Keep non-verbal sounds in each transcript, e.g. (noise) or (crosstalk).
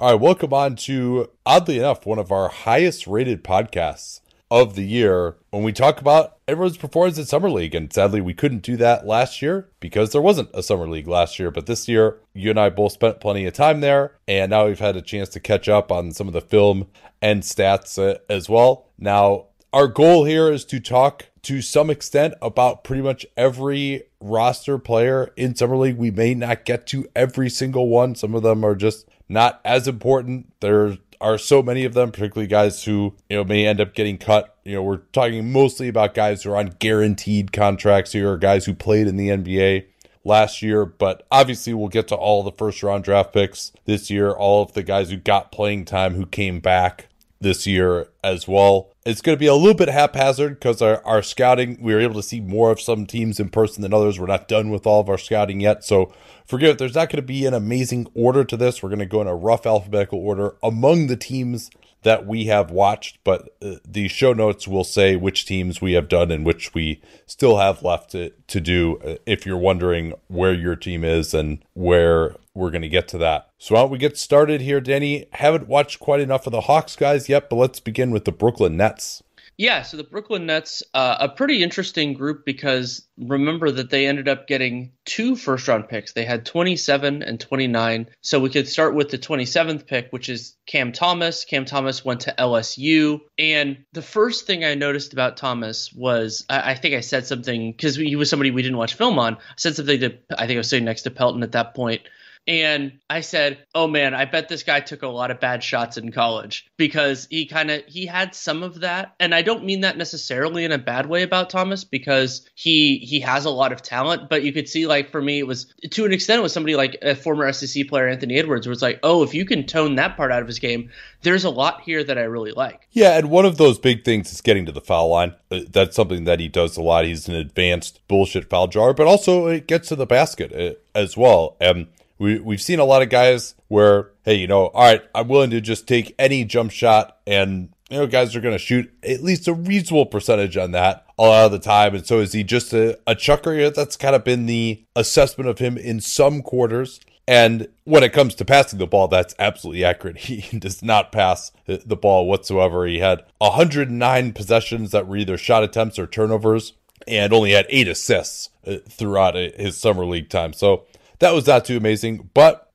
All right, welcome on to, oddly enough, one of our highest rated podcasts of the year when we talk about everyone's performance at Summer League. And sadly, we couldn't do that last year because there wasn't a Summer League last year. But this year, you and I both spent plenty of time there. And now we've had a chance to catch up on some of the film and stats uh, as well. Now, our goal here is to talk to some extent about pretty much every roster player in Summer League. We may not get to every single one. Some of them are just not as important. There are so many of them, particularly guys who, you know, may end up getting cut. You know, we're talking mostly about guys who are on guaranteed contracts here, or guys who played in the NBA last year, but obviously we'll get to all the first round draft picks this year, all of the guys who got playing time who came back this year as well. It's going to be a little bit haphazard because our, our scouting, we were able to see more of some teams in person than others. We're not done with all of our scouting yet. So forgive it. There's not going to be an amazing order to this. We're going to go in a rough alphabetical order among the teams that we have watched, but uh, the show notes will say which teams we have done and which we still have left to, to do uh, if you're wondering where your team is and where we're going to get to that. So why don't we get started here, Danny? Haven't watched quite enough of the Hawks guys yet, but let's begin with the Brooklyn Nets. Yeah, so the Brooklyn Nets, uh, a pretty interesting group because remember that they ended up getting two first round picks. They had 27 and 29. So we could start with the 27th pick, which is Cam Thomas. Cam Thomas went to LSU. And the first thing I noticed about Thomas was I, I think I said something because he was somebody we didn't watch film on. I said something to, I think I was sitting next to Pelton at that point and I said, "Oh man, I bet this guy took a lot of bad shots in college because he kind of he had some of that." And I don't mean that necessarily in a bad way about Thomas because he he has a lot of talent, but you could see like for me it was to an extent it was somebody like a former SEC player Anthony Edwards where it's like, "Oh, if you can tone that part out of his game, there's a lot here that I really like." Yeah, and one of those big things is getting to the foul line. Uh, that's something that he does a lot. He's an advanced bullshit foul jar, but also it gets to the basket uh, as well. And we we've seen a lot of guys where hey, you know, all right, I'm willing to just take any jump shot and you know, guys are going to shoot at least a reasonable percentage on that a lot of the time. And so is he just a, a chucker? That's kind of been the assessment of him in some quarters. And when it comes to passing the ball, that's absolutely accurate. (laughs) He does not pass the ball whatsoever. He had 109 possessions that were either shot attempts or turnovers and only had eight assists uh, throughout his summer league time. So that was not too amazing. But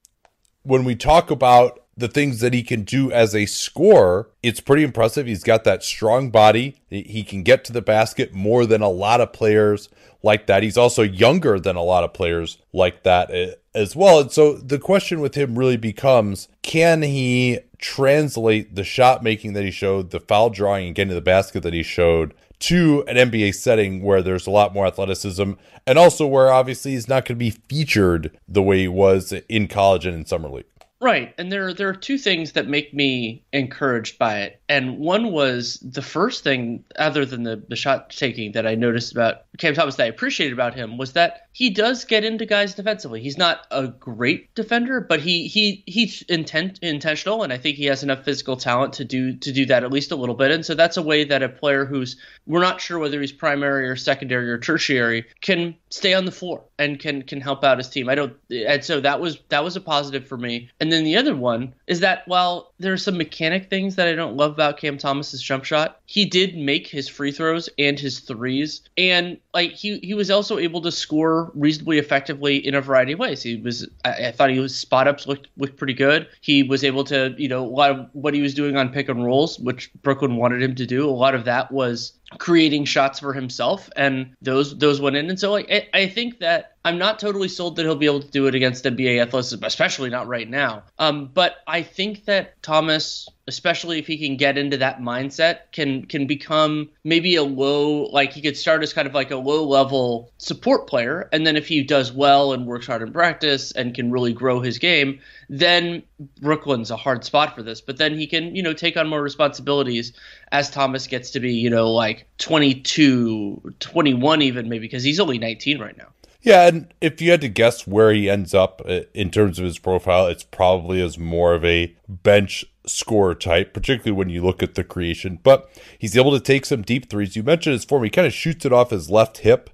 when we talk about the things that he can do as a scorer, it's pretty impressive. He's got that strong body. He can get to the basket more than a lot of players like that. He's also younger than a lot of players like that eh, as well. And so the question with him really becomes can he translate the shot making that he showed, the foul drawing and getting to the basket that he showed to an NBA setting where there's a lot more athleticism and also where obviously he's not going to be featured the way he was in college and in summer league. Right. And there there are two things that make me encouraged by it. And one was the first thing other than the, the shot taking that I noticed about Cam Thomas that I appreciated about him was that he does get into guys defensively. He's not a great defender, but he he he's intent intentional and I think he has enough physical talent to do to do that at least a little bit. And so that's a way that a player who's we're not sure whether he's primary or secondary or tertiary can stay on the floor and can can help out his team. I don't and so that was that was a positive for me. And then the other one is that while there are some mechanic things that I don't love about Cam Thomas's jump shot, he did make his free throws and his threes, and like he he was also able to score reasonably effectively in a variety of ways. He was I, I thought he was spot ups looked looked pretty good. He was able to you know a lot of what he was doing on pick and rolls, which Brooklyn wanted him to do. A lot of that was creating shots for himself, and those those went in. And so like, I, I think that I'm not totally sold that he'll be able to do it against NBA athleticism, especially not right now. Um, but I think that Thomas, especially if he can get into that mindset, can can become maybe a low like he could start as kind of like a low level support player, and then if he does well and works hard in practice and can really grow his game, then Brooklyn's a hard spot for this. But then he can, you know, take on more responsibilities as Thomas gets to be, you know, like 22, 21 even maybe because he's only 19 right now. Yeah, and if you had to guess where he ends up uh, in terms of his profile, it's probably as more of a bench scorer type, particularly when you look at the creation. But he's able to take some deep threes. You mentioned his form; he kind of shoots it off his left hip,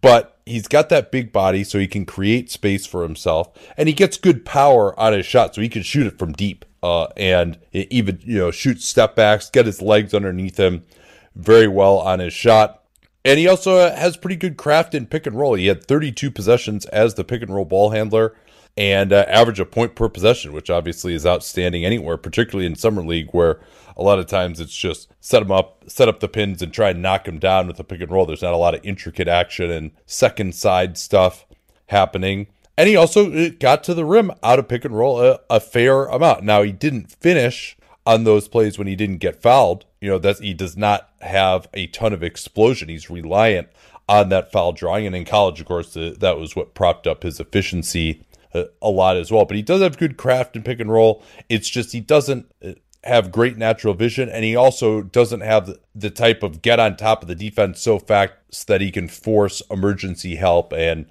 but he's got that big body, so he can create space for himself, and he gets good power on his shot, so he can shoot it from deep, uh, and even you know shoot step backs, get his legs underneath him very well on his shot. And he also has pretty good craft in pick and roll. He had 32 possessions as the pick and roll ball handler and uh, average a point per possession, which obviously is outstanding anywhere, particularly in summer league where a lot of times it's just set them up, set up the pins, and try and knock them down with a pick and roll. There's not a lot of intricate action and second side stuff happening. And he also uh, got to the rim out of pick and roll a, a fair amount. Now he didn't finish on those plays when he didn't get fouled. You know, that he does not have a ton of explosion. He's reliant on that foul drawing. And in college, of course, uh, that was what propped up his efficiency uh, a lot as well. But he does have good craft and pick and roll. It's just he doesn't uh, have great natural vision, and he also doesn't have the type of get on top of the defense so fast that he can force emergency help and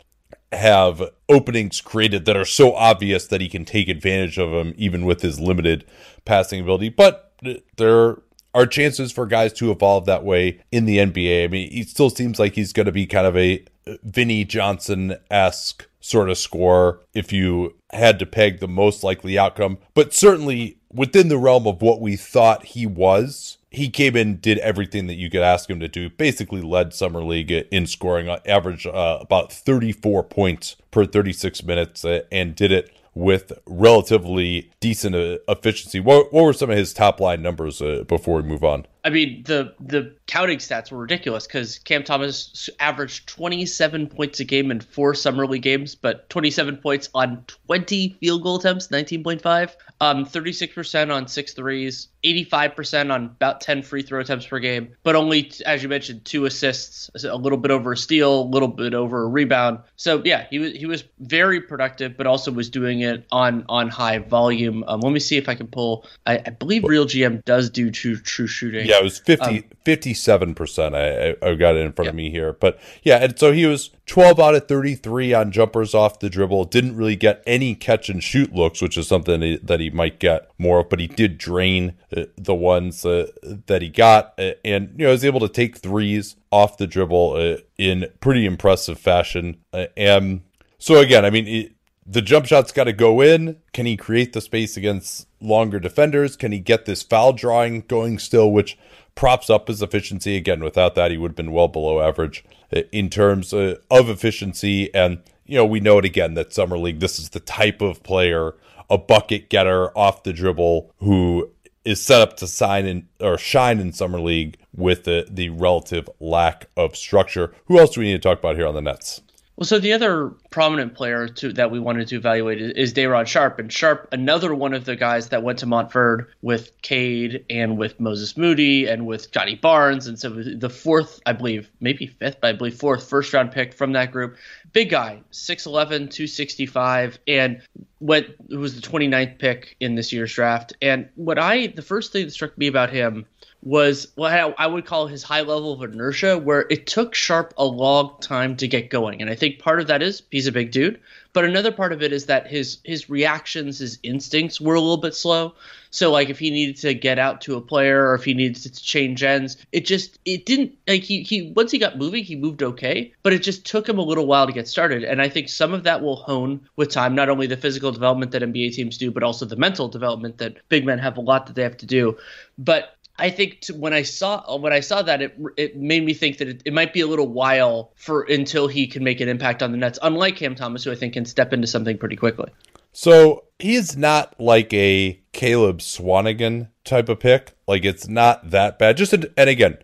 have openings created that are so obvious that he can take advantage of them, even with his limited passing ability. But there are chances for guys to evolve that way in the NBA. I mean, he still seems like he's going to be kind of a Vinny Johnson esque sort of score if you had to peg the most likely outcome, but certainly within the realm of what we thought he was. He came in, did everything that you could ask him to do. Basically, led summer league in scoring, uh, average uh, about 34 points per 36 minutes, uh, and did it with relatively decent uh, efficiency. What, what were some of his top line numbers uh, before we move on? I mean, the the counting stats were ridiculous because Cam Thomas averaged 27 points a game in four summer league games, but 27 points on 20 field goal attempts, 19.5, um, 36% on six threes, 85% on about 10 free throw attempts per game, but only, as you mentioned, two assists, a little bit over a steal, a little bit over a rebound. So yeah, he was he was very productive, but also was doing it on on high volume. Um, let me see if I can pull. I, I believe Real GM does do true true shooting. Yeah, it was 50, um, 57%. I, I got it in front yeah. of me here. But yeah, and so he was 12 out of 33 on jumpers off the dribble. Didn't really get any catch and shoot looks, which is something that he might get more of, but he did drain uh, the ones uh, that he got uh, and, you know, was able to take threes off the dribble uh, in pretty impressive fashion. Uh, and so, again, I mean, it, the jump shot's got to go in. Can he create the space against longer defenders? Can he get this foul drawing going still, which props up his efficiency? Again, without that, he would have been well below average uh, in terms uh, of efficiency. And, you know, we know it again that Summer League, this is the type of player, a bucket getter off the dribble who is set up to sign in or shine in Summer League with the, the relative lack of structure. Who else do we need to talk about here on the Nets? Well, so the other prominent player to, that we wanted to evaluate is, is Day'Ron Sharpe, and Sharpe, another one of the guys that went to Montverde with Cade and with Moses Moody and with Johnny Barnes, and so the fourth, I believe, maybe fifth, but I believe fourth first round pick from that group. Big guy, 6'11", 265, and what was the 29th pick in this year's draft. And what I, the first thing that struck me about him was what I would call his high level of inertia, where it took Sharpe a long time to get going. And I think part of that is he's a big dude, but another part of it is that his his reactions, his instincts were a little bit slow. So like if he needed to get out to a player or if he needed to change ends, it just it didn't like he he once he got moving, he moved okay, but it just took him a little while to get started. And I think some of that will hone with time, not only the physical development that NBA teams do, but also the mental development that big men have a lot that they have to do. But I think to, when I saw uh, when I saw that it it made me think that it, it, might be a little while for until he can make an impact on the Nets. Unlike Cam Thomas, who I think can step into something pretty quickly. So he's not like a Caleb Swanigan type of pick. Like it's not that bad. Just and again,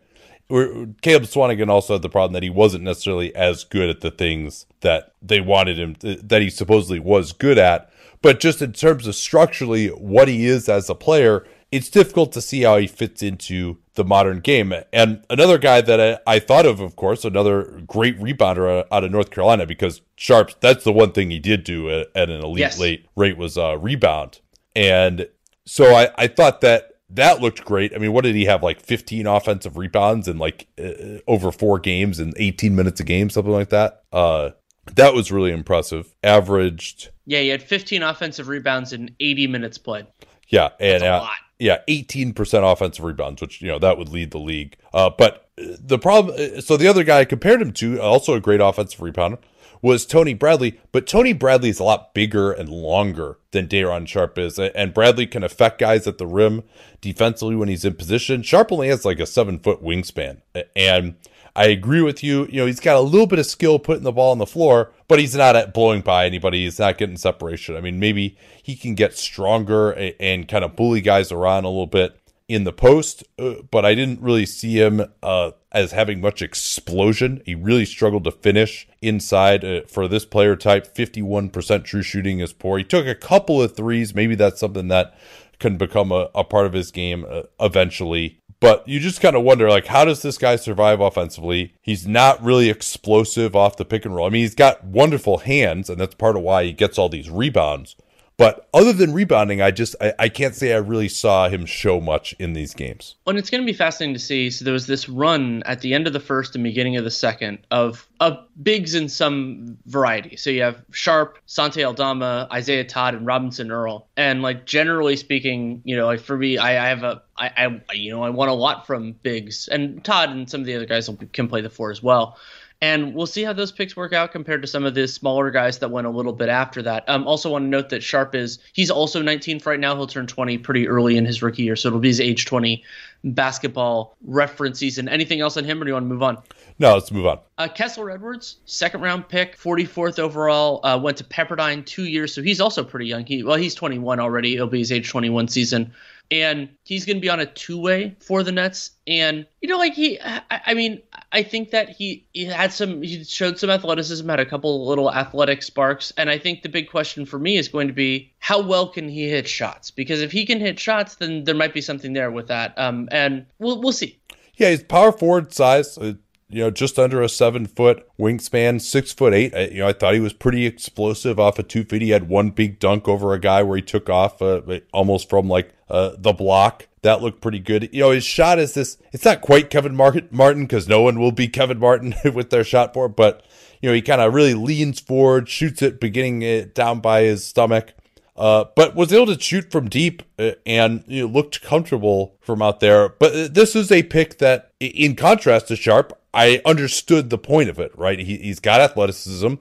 Caleb Swanigan also had the problem that he wasn't necessarily as good at the things that they wanted him uh, that he supposedly was good at. But just in terms of structurally what he is as a player, it's difficult to see how he fits into the modern game. And another guy that I, I, thought of, of course, another great rebounder out of North Carolina, because Sharpe's, that's the one thing he did do at, at an elite yes. late rate was uh, rebound. And so I, I thought that that looked great. I mean, what did he have? Like 15 offensive rebounds in like uh, over four games and 18 minutes a game, something like that. Uh, that was really impressive. Averaged. Yeah, he had 15 offensive rebounds in 80 minutes played. Yeah, and a uh, yeah, 18% offensive rebounds, which, you know, that would lead the league. Uh, but the problem, uh, so the other guy I compared him to, also a great offensive rebounder, was Tony Bradley. But Tony Bradley is a lot bigger and longer than Day'Ron Sharpe is. And Bradley can affect guys at the rim defensively when he's in position. Sharpe only has like a seven foot wingspan. And I agree with you. You know, he's got a little bit of skill putting the ball on the floor, but he's not at blowing by anybody. He's not getting separation. I mean, maybe he can get stronger and, and kind of bully guys around a little bit in the post, uh, but I didn't really see him uh, as having much explosion. He really struggled to finish inside uh, for this player type. 51% true shooting is poor. He took a couple of threes. Maybe that's something that can become a, a part of his game uh, eventually. But you just kind of wonder, like, how does this guy survive offensively? He's not really explosive off the pick and roll. I mean, he's got wonderful hands, and that's part of why he gets all these rebounds. But other than rebounding, I just I, I, can't say I really saw him show much in these games. Well, it's going to be fascinating to see. So there was this run at the end of the first and beginning of the second of of bigs in some variety. So you have Sharpe, Santi Aldama, Isaiah Todd, and Robinson Earl. And like generally speaking, you know, like for me, I, I have a I, I you know I want a lot from bigs, and Todd and some of the other guys can play the four as well and we'll see how those picks work out compared to some of the smaller guys that went a little bit after that. Um, also want to note that Sharpe is he's also 19 for right now. He'll turn 20 pretty early in his rookie year, so it'll be his age 20 basketball reference season. Anything else on him, or do you want to move on? No, let's move on. Uh, Kessler Edwards, second round pick, 44th overall, uh, went to Pepperdine two years, so he's also pretty young. He well, he's 21 already. It'll be his age 21 season and he's going to be on a two-way for the Nets. And you know, like he, I, I, mean, I think that he he had some, he showed some athleticism, had a couple little athletic sparks, and I think the big question for me is going to be how well can he hit shots? Because if he can hit shots, then there might be something there with that. Um, and we'll we'll see. Yeah, he's power forward size. Uh, you know, just under a seven foot wingspan, six foot eight. I, you know, I thought he was pretty explosive off of two feet. He had one big dunk over a guy where he took off uh, almost from like uh, the block. That looked pretty good. You know, his shot is this. It's not quite Kevin Martin because no one will be Kevin Martin (laughs) with their shot for but you know, he kind of really leans forward, shoots it, beginning it down by his stomach. Uh, but was able to shoot from deep uh, and you know, looked comfortable from out there. But uh, this is a pick that, in contrast to Sharpe, I understood the point of it, right? He, he's got athleticism,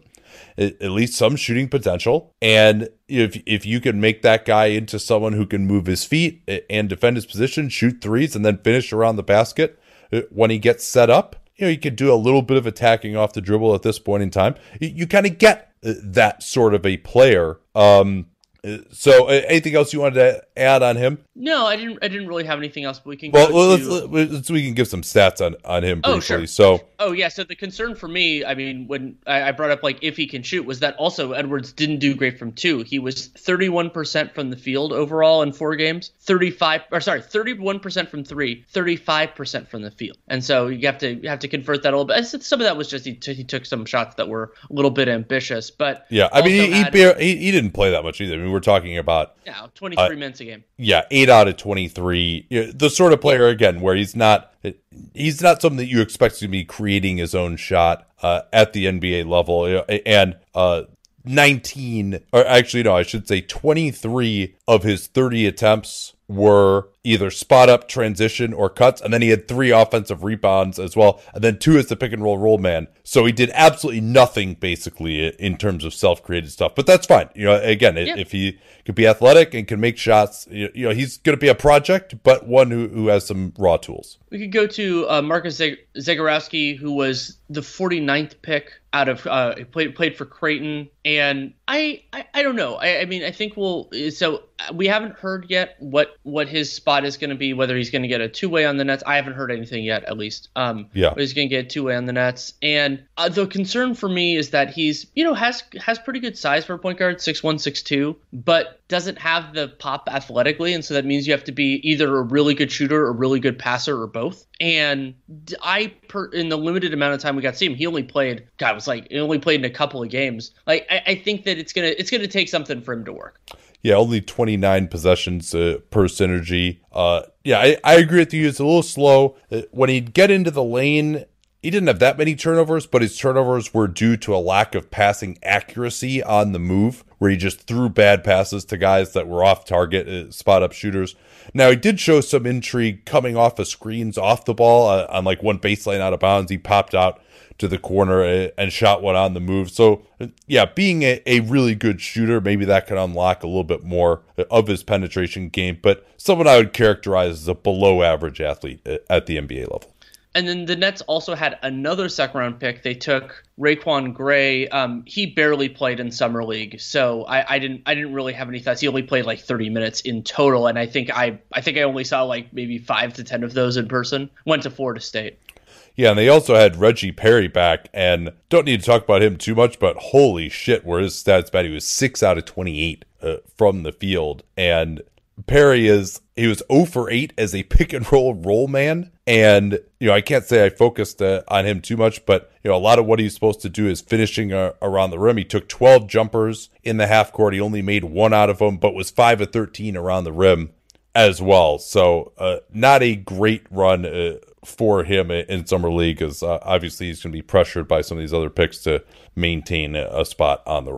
at least some shooting potential. And if if you can make that guy into someone who can move his feet and defend his position, shoot threes, and then finish around the basket uh, when he gets set up, you know, you could do a little bit of attacking off the dribble at this point in time. You, you kind of get uh, that sort of a player. Um, so, anything else you wanted to add on him? No, I didn't. I didn't really have anything else. But we can. Well, let's, to... let's, we can give some stats on on him oh, briefly. Oh, sure. So. Oh yeah. So the concern for me, I mean, when I, brought up like if he can shoot, was that also Edwards didn't do great from two. He was thirty one percent from the field overall in four games. Thirty five, or sorry, thirty one percent from three. Thirty five percent from the field. And so you have to you have to convert that a little bit. Some of that was just he, t- he took some shots that were a little bit ambitious, but yeah, I mean he, had, he, he didn't play that much either. I mean we're talking about yeah, twenty three uh, minutes a game. Yeah, eight out of twenty three three. You know, the sort of player again where he's not he's not something that you expect to be creating his own shot uh, at the NBA level. And uh, 19 or actually no, I should say 23 of his 30 attempts were either spot up, transition, or cuts. And then he had three offensive rebounds as well. And then two as the pick and roll roll man. So he did absolutely nothing basically in terms of self created stuff. But that's fine. You know, again, yeah. if he could be athletic and can make shots, you know, he's going to be a project, but one who, who has some raw tools. We could go to uh, Marcus Zeg- Zegarowski, who was the 49th pick out of uh, played played for Creighton, and I I, I don't know. I, I mean, I think we'll so we haven't heard yet what what his spot is going to be. Whether he's going to get a two way on the Nets, I haven't heard anything yet. At least, um, yeah, he's going to get two way on the Nets. And uh, the concern for me is that he's you know has has pretty good size for a point guard, six one six two, but doesn't have the pop athletically, and so that means you have to be either a really good shooter, a really good passer, or both. And I, per, in the limited amount of time we got to see him, he only played. God, was like he only played in a couple of games. Like I, I think that it's gonna it's gonna take something for him to work. Yeah, only 29 possessions uh, per synergy. Uh, yeah, I, I agree with you. It's a little slow. Uh, when he'd get into the lane, he didn't have that many turnovers, but his turnovers were due to a lack of passing accuracy on the move, where he just threw bad passes to guys that were off target, uh, spot up shooters. Now, he did show some intrigue coming off of screens off the ball uh, on like one baseline out of bounds. He popped out to the corner uh, and shot one on the move. So, yeah, being a, a really good shooter, maybe that could unlock a little bit more of his penetration game, but someone I would characterize as a below average athlete at the NBA level. And then the Nets also had another second round pick. They took RaiQuan Gray. Um, he barely played in summer league, so I, I, didn't I didn't really have any thoughts. He only played like 30 minutes in total, and I think I I think I only saw like maybe five to ten of those in person. Went to Florida State. Yeah, and they also had Reggie Perry back, and don't need to talk about him too much, but holy shit, were his stats bad? He was six out of 28 uh, from the field, and Perry is he was 0 for 8 as a (laughs) pick and roll roll man, and you know I can't say I focused uh, on him too much, but you know a lot of what he's supposed to do is finishing uh, around the rim. He took 12 jumpers in the half court. He only made one out of them, but was five of 13 around the rim as well. So uh, not a great run uh, for him in summer league, because uh, obviously he's going to be pressured by some of these other picks to maintain a spot on the.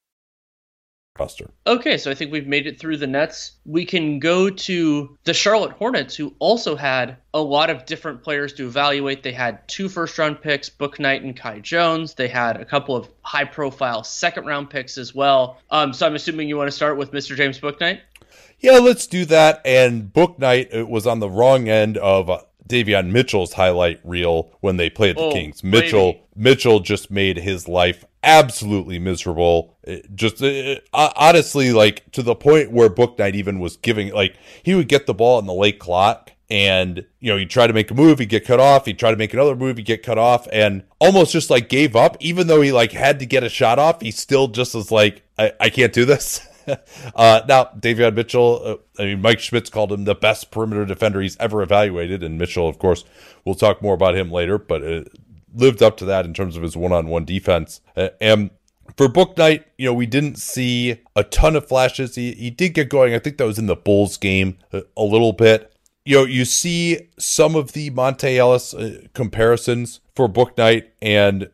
Buster. Okay, so I think we've made it through the Nets. We can go to the Charlotte Hornets, who also had a lot of different players to evaluate. They had two first round picks, Bouknight and Kai Jones. They had a couple of high profile second round picks as well. Um, so I'm assuming you want to start with Mr. James Bouknight? Yeah, let's do that. And Bouknight was on the wrong end of uh, Davion Mitchell's highlight reel when they played the oh, Kings. Mitchell baby. Mitchell just made his life absolutely miserable. It just it, honestly, like to the point where Bouknight even was giving like he would get the ball in the late clock. And you know, he tried to make a move, he'd get cut off. He'd try to make another move, he'd get cut off, and almost just like gave up. Even though he like had to get a shot off, he still just was like, "I, I can't do this." (laughs) (laughs) uh, now, Davion Mitchell, uh, I mean, Mike Schmitz called him the best perimeter defender he's ever evaluated, and Mitchell, of course, we'll talk more about him later, but uh, lived up to that in terms of his one-on-one defense. Uh, and for Bouknight, you know, we didn't see a ton of flashes. He, he did get going. I think that was in the Bulls game a, uh, a little bit. You know, you see some of the Monta Ellis uh, comparisons for Bouknight, and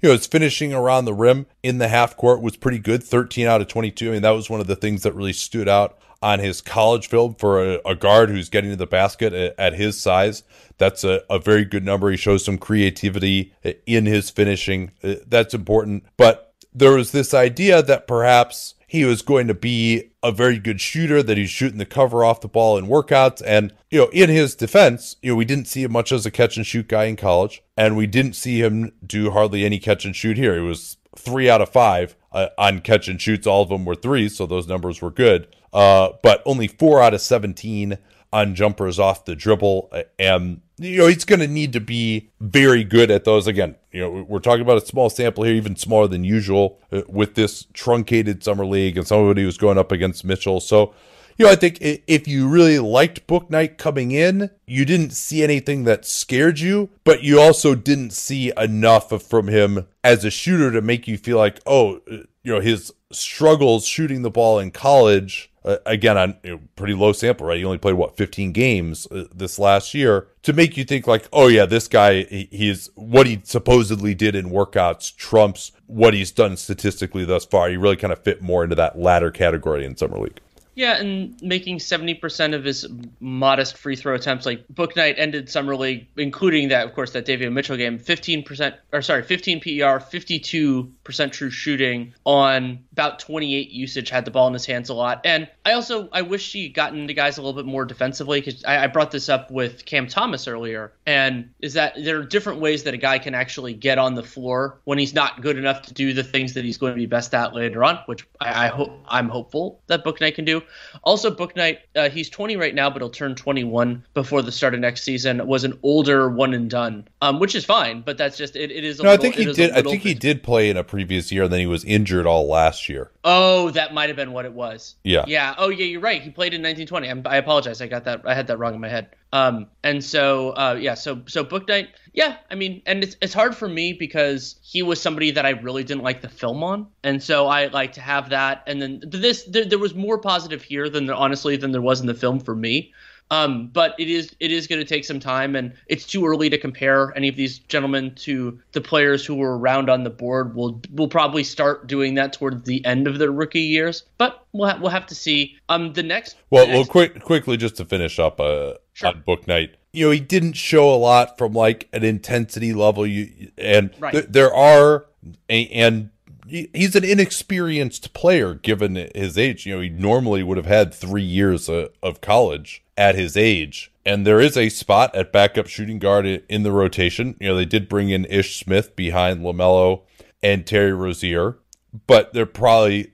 you know, his finishing around the rim in the half court was pretty good 13 out of 22. I mean, that was one of the things that really stood out on his college film for a, a guard who's getting to the basket at, at his size. That's a, a, very good number. He shows some creativity in his finishing. Uh, that's important. But there was this idea that perhaps he was going to be a very good shooter, that he's shooting the cover off the ball in workouts. And, you know, in his defense, you know, we didn't see him much as a catch and shoot guy in college, and we didn't see him do hardly any catch and shoot here. He was three out of five uh, on catch and shoots. All of them were threes, so those numbers were good. Uh, but only four out of 17 on jumpers off the dribble. And, you know, he's going to need to be very good at those. Again, you know, we're talking about a small sample here, even smaller than usual uh, with this truncated summer league and somebody who's going up against Mitchell. So, you know, I think if you really liked Bouknight coming in, you didn't see anything that scared you, but you also didn't see enough from him as a shooter to make you feel like, oh, you know, his struggles shooting the ball in college uh, again on you know, pretty low sample, right? He only played what 15 games uh, this last year to make you think like, oh yeah, this guy he, he's what he supposedly did in workouts trumps what he's done statistically thus far. He really kind of fit more into that latter category in summer league. Yeah, and making 70% of his modest free throw attempts, like Bouknight ended summer league, including that, of course, that Davion Mitchell game, 15%, or sorry, 15 PER, 52% true shooting on about 28 usage, had the ball in his hands a lot. And I also, I wish he gotten into guys a little bit more defensively, because I, I brought this up with Cam Thomas earlier, and is that there are different ways that a guy can actually get on the floor when he's not good enough to do the things that he's going to be best at later on, which I, I hope, I'm hopeful that Bouknight can do. Also, Bouknight, uh, he's 20 right now, but he'll turn 21 before the start of next season. Was an older one and done, um, which is fine, but that's just it. it is. no, little, I think he did. I think he did play in a previous year, and then he was injured all last year. Oh, that might have been what it was. Yeah. Yeah. Oh, yeah. You're right. He played in 1920. I'm, i apologize. I got that. I had that wrong in my head. Um, and so, uh, yeah. So, so Bouknight. Yeah. I mean, and it's it's hard for me because he was somebody that I really didn't like the film on, and so I like to have that. And then this, there, there was more positive here than there, honestly than there was in the film for me. Um, but it is it is going to take some time, and it's too early to compare any of these gentlemen to the players who were around on the board. We'll we'll probably start doing that towards the end of their rookie years, but we'll ha- we'll have to see. Um, the next well, the next... well, quick quickly just to finish up uh, sure. on Bouknight. You know, he didn't show a lot from like an intensity level. You and right. th- there are and he's an inexperienced player given his age. You know, he normally would have had three years of, of college at his age. And there is a spot at backup shooting guard in the rotation. You know, they did bring in Ish Smith behind LaMelo and Terry Rozier, but they're probably,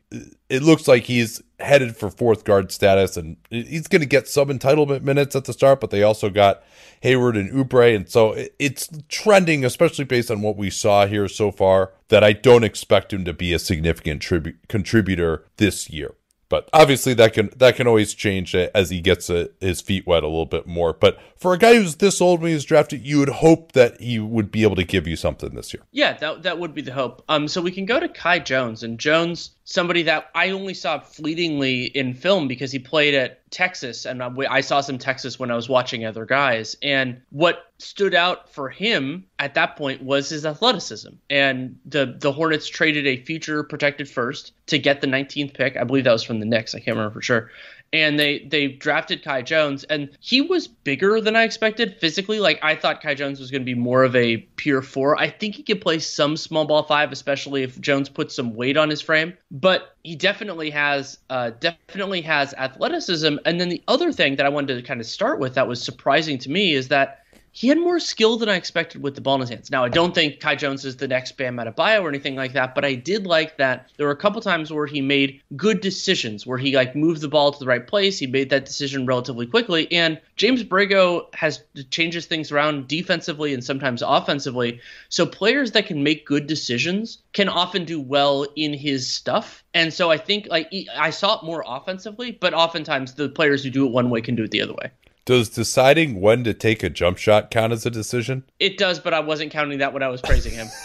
it looks like he's headed for fourth guard status and he's going to get some entitlement minutes at the start, but they also got Hayward and Oubre. And so it's trending, especially based on what we saw here so far, that I don't expect him to be a significant tribu- contributor this year. But obviously that can that can always change as he gets a, his feet wet a little bit more. But for a guy who's this old when he was drafted, you would hope that he would be able to give you something this year. Yeah, that that would be the hope. Um, so we can go to Kai Jones, and Jones somebody that I only saw fleetingly in film because he played at Texas, and I saw some Texas when I was watching other guys. And what stood out for him at that point was his athleticism. And the the Hornets traded a future protected first to get the 19th pick. I believe that was from the Knicks. I can't remember for sure and they they drafted Kai Jones, and he was bigger than I expected physically. Like I thought Kai Jones was going to be more of a pure four. I think he could play some small ball five, especially if Jones puts some weight on his frame. But he definitely has uh, definitely has athleticism. And then the other thing that I wanted to kind of start with that was surprising to me is that he had more skill than I expected with the ball in his hands. Now, I don't think Kai Jones is the next Bam Adebayo or anything like that, but I did like that there were a couple times where he made good decisions, where he like moved the ball to the right place. He made that decision relatively quickly, and James Borrego has changes things around defensively and sometimes offensively. So players that can make good decisions can often do well in his stuff. And so I think like I saw it more offensively, but oftentimes the players who do it one way can do it the other way. Does deciding when to take a jump shot count as a decision? It does, but I wasn't counting that when I was praising him. (laughs)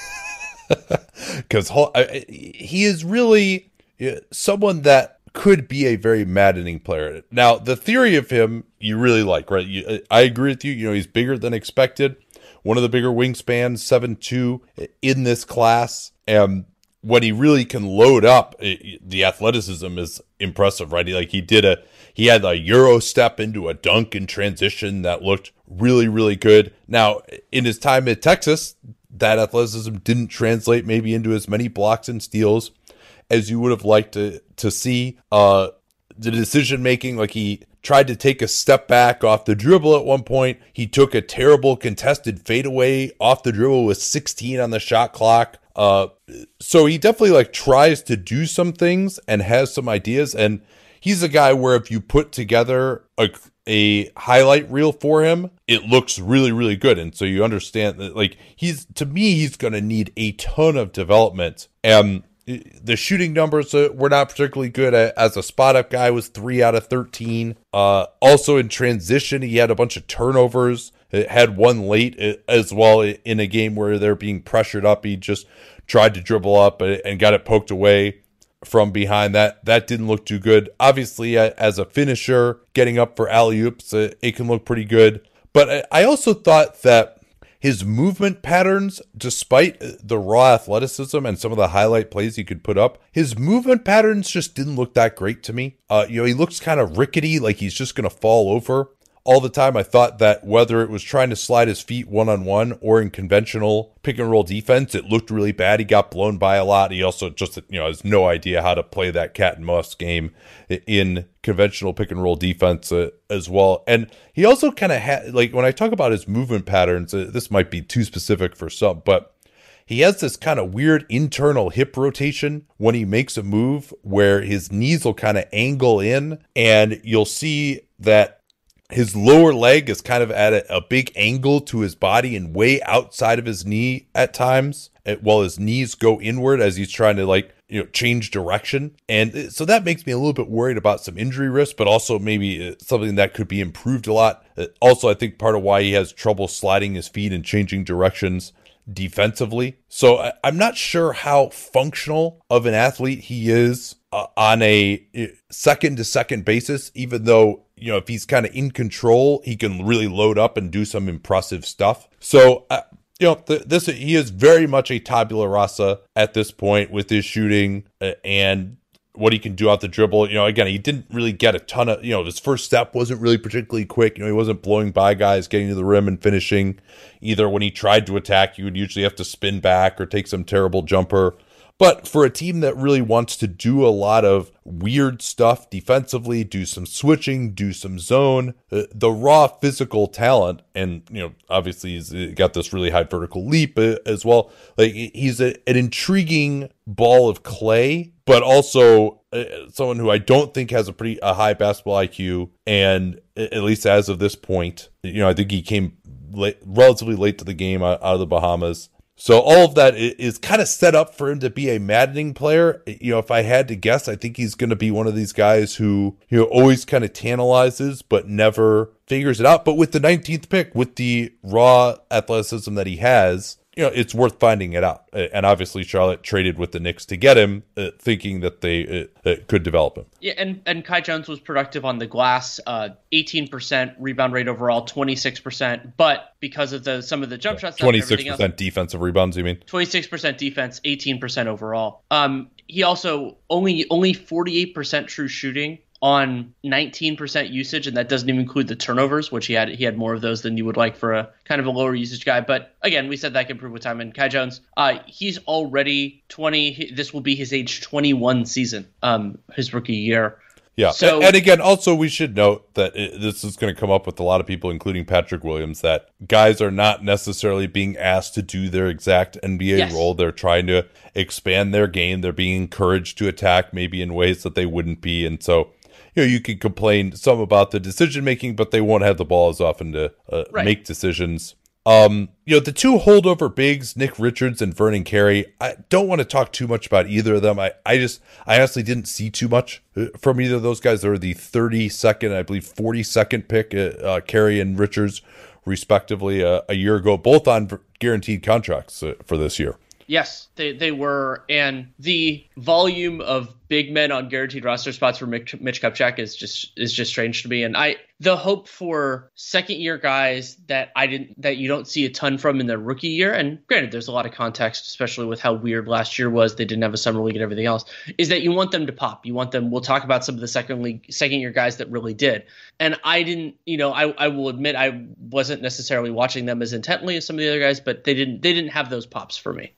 Because he is really uh, someone that could be a very maddening player. Now, the theory of him you really like, right? You, uh, I agree with you. You know, he's bigger than expected one of the bigger wingspans, seven two uh, in this class. And when he really can load up, it, the athleticism is impressive, right? He, Like he did a he had a euro step into a dunk in transition that looked really really good. Now, in his time at Texas, that athleticism didn't translate maybe into as many blocks and steals as you would have liked to to see. Uh, the decision making, like he tried to take a step back off the dribble at one point. He took a terrible contested fadeaway off the dribble with 16 on the shot clock. Uh, so he definitely like tries to do some things and has some ideas. And he's a guy where if you put together a, a highlight reel for him, it looks really, really good. And so you understand that, like, he's to me, he's going to need a ton of development. And the shooting numbers uh, were not particularly good as a spot up guy was 3 out of 13 uh, also in transition he had a bunch of turnovers. It had one late uh, as well in a game where they're being pressured up. He just tried to dribble up uh, and got it poked away from behind. That that didn't look too good. Obviously as a finisher getting up for alley oops it can look pretty good. But i also thought that his movement patterns, despite the raw athleticism and some of the highlight plays he could put up, his movement patterns just didn't look that great to me. Uh, you know, he looks kind of rickety, like he's just going to fall over all the time. I thought that whether it was trying to slide his feet one on one or in conventional pick and roll defense, it looked really bad. He got blown by a lot. He also just, you know, has no idea how to play that cat and mouse game in conventional pick and roll defense uh, as well. And he also kind of had, like, when I talk about his movement patterns, uh, this might be too specific for some, but he has this kind of weird internal hip rotation when he makes a move where his knees will kind of angle in and you'll see that his lower leg is kind of at a, a, big angle to his body and way outside of his knee at times while his knees go inward as he's trying to like you know change direction. And uh, so that makes me a little bit worried about some injury risk but also maybe uh, something that could be improved a lot. Also i think part of why he has trouble sliding his feet and changing directions defensively. So i'm not sure how functional of an athlete he is uh, on a second to second basis even though you know, if he's kind of in control, he can really load up and do some impressive stuff. So, uh, you know, th- this he is very much a tabula rasa at this point with his shooting uh, and what he can do out the dribble. You know, again, he didn't really get a ton of, you know, his first step wasn't really particularly quick. You know, he wasn't blowing by guys, getting to the rim and finishing. Either when he tried to attack, you would usually have to spin back or take some terrible jumper. But for a team that really wants to do a lot of weird stuff defensively, do some switching, do some zone, uh, the raw physical talent, and you know, obviously he's got this really high vertical leap uh, as well. Like he's a, an intriguing ball of clay, but also uh, someone who I don't think has a pretty a high basketball IQ, and at least as of this point, you know, I think he came late, relatively late to the game out of the Bahamas. So all of that is kind of set up for him to be a maddening player. You know, if I had to guess, I think he's going to be one of these guys who, you know, always kind of tantalizes but never figures it out. But with the 19th pick, with the raw athleticism that he has, you know, it's worth finding it out. And obviously, Charlotte traded with the Knicks to get him, uh, thinking that they uh, uh, could develop him. Yeah, and and Kai Jones was productive on the glass, uh, eighteen percent rebound rate overall, twenty six percent. But because of the some of the jump shots, twenty six percent defensive rebounds. You mean twenty six percent defense, eighteen percent overall. Um, he also only only forty eight percent true shooting on 19% usage, and that doesn't even include the turnovers, which he had he had more of those than you would like for a kind of a lower usage guy. But again, we said that can improve with time. And Kai Jones, uh, he's already 20. This will be his age 21 season, um, his rookie year. Yeah. So, and again, also we should note that it, this is going to come up with a lot of people, including Patrick Williams, that guys are not necessarily being asked to do their exact NBA yes. role. They're trying to expand their game. They're being encouraged to attack maybe in ways that they wouldn't be. And so you know you can complain some about the decision making, but they won't have the ball as often to uh, right. make decisions. Um, you know, the two holdover bigs, Nick Richards and Vernon Carey, I don't want to talk too much about either of them. I, I just, I honestly didn't see too much uh, from either of those guys. They were the 32nd, I believe, 42nd pick, uh, uh, Carey and Richards, respectively, uh, a year ago, both on guaranteed contracts uh, for this year. Yes, they, they were. And the volume of big men on guaranteed roster spots for Mitch, Mitch Kupchak is just is just strange to me. And I the hope for second year guys that I didn't that you don't see a ton from in their rookie year, and granted, there's a lot of context, especially with how weird last year was. They didn't have a summer league and everything else. Is that you want them to pop? You want them. We'll talk about some of the second league second year guys that really did. And I didn't, you know, I, I will admit I wasn't necessarily watching them as intently as some of the other guys, but they didn't they didn't have those pops for me.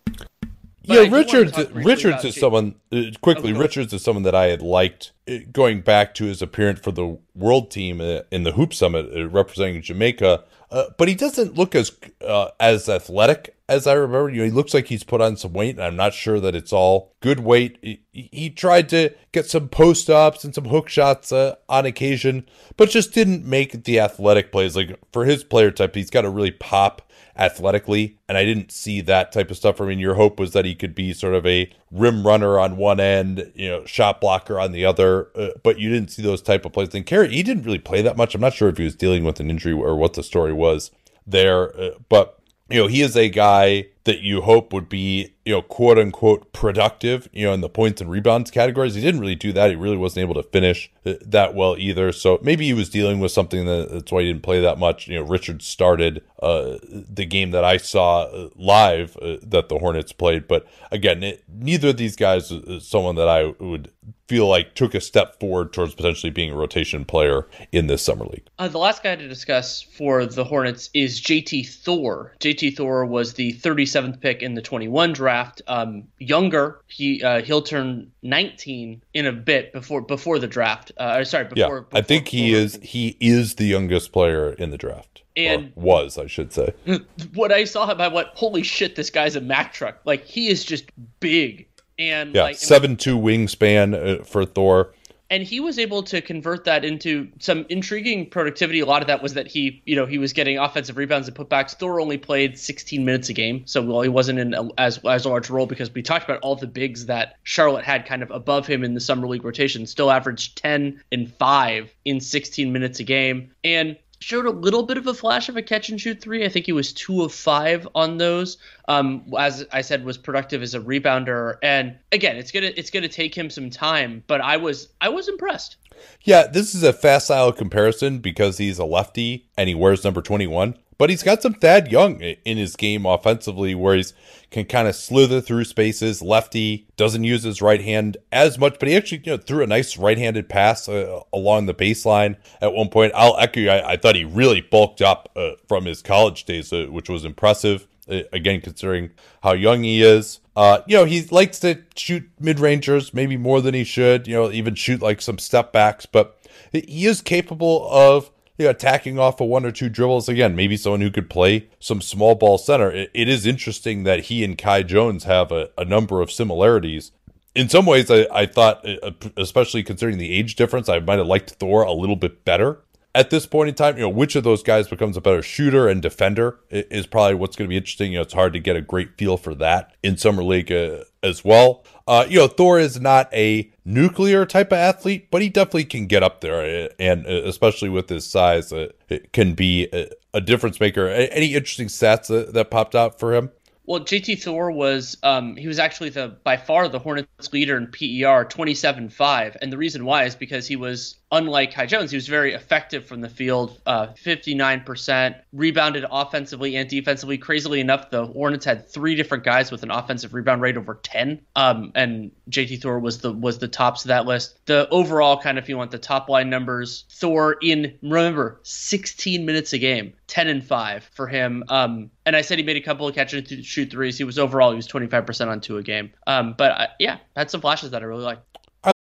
But yeah, Richards. Richards is someone uh, quickly. Oh, Richards is someone that I had liked uh, going back to his appearance for the World Team uh, in the Hoop Summit, representing Jamaica. Uh, but he doesn't look as uh, as athletic as I remember. You know, he looks like he's put on some weight, and I'm not sure that it's all good weight. He, he tried to get some post ups and some hook shots uh, on occasion, but just didn't make the athletic plays. Like for his player type, he's got to really pop athletically, and I didn't see that type of stuff. I mean, your hope was that he could be sort of a rim runner on one end, you know, shot blocker on the other, uh, but you didn't see those type of plays. And Carey, he didn't really play that much. I'm not sure if he was dealing with an injury or what the story was there, uh, but you know, he is a guy that you hope would be, you know, quote unquote productive, you know, in the points and rebounds categories. He didn't really do that. He really wasn't able to finish uh, that well either. So maybe he was dealing with something that, that's why he didn't play that much. You know, Richard started uh, the game that I saw uh, live uh, that the Hornets played. But again, it, neither of these guys is someone that I would feel like took a step forward towards potentially being a rotation player in this summer league. Uh, the last guy to discuss for the Hornets is JT Thor. JT Thor was the 37th pick in the 21 draft. Um, younger, he uh, he'll turn 19 in a bit before before the draft. Uh, sorry, before, yeah, before, I think he is he is the youngest player in the draft. And or was I should say. (laughs) What I saw him, I went, "Holy shit! This guy's a Mack truck. Like he is just big." and yeah, like, seven two wingspan uh, for Thor. And he was able to convert that into some intriguing productivity. A lot of that was that he, you know, he was getting offensive rebounds and putbacks. Thor only played 16 minutes a game, so well, he wasn't in a, as as large role because we talked about all the bigs that Charlotte had kind of above him in the summer league rotation. Still averaged 10 and five in 16 minutes a game, and showed a little bit of a flash of a catch and shoot three. I think he was two of five on those. Um, as I said, was productive as a rebounder. And again, it's gonna it's gonna take him some time, but I was I was impressed. Yeah, this is a facile comparison because he's a lefty and he wears number twenty one. But he's got some Thad Young in his game offensively, where he's can kind of slither through spaces. Lefty doesn't use his right hand as much, but he actually you know, threw a nice right-handed pass uh, along the baseline at one point. I'll echo you. I, I thought he really bulked up uh, from his college days, uh, which was impressive. Uh, again, considering how young he is. Uh, you know, he likes to shoot mid rangers, maybe more than he should. You know, even shoot like some step backs, but he is capable of you know, attacking off of one or two dribbles. Again, maybe someone who could play some small ball center. it, it is interesting that he and Kai Jones have a, a number of similarities. In some ways, I, I thought, uh, especially considering the age difference, I might have liked Thor a little bit better at this point in time, you know, which of those guys becomes a better shooter and defender is probably what's going to be interesting. You know, it's hard to get a great feel for that in summer league uh, as well. Uh, you know, Thor is not a nuclear type of athlete, but he definitely can get up there, uh, and uh, especially with his size, uh, it can be a, a, difference maker. Any interesting stats that, that popped out for him? Well, JT Thor was um, he was actually the by far the Hornets leader in PER, 27-5, and the reason why is because he was unlike Kai Jones, he was very effective from the field, uh, 59%, rebounded offensively and defensively. Crazily enough, the Hornets had three different guys with an offensive rebound rate over 10, um, and JT Thor was the was the tops of that list. The overall kind of, if you want the top line numbers, Thor in remember 16 minutes a game, 10 and 5 for him. Um, and I said he made a couple of catch and shoot threes. He was overall he was 25% on two a game. Um, but I, yeah, had some flashes that I really like.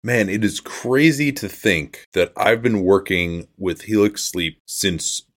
Man, it is crazy to think that I've been working with Helix Sleep since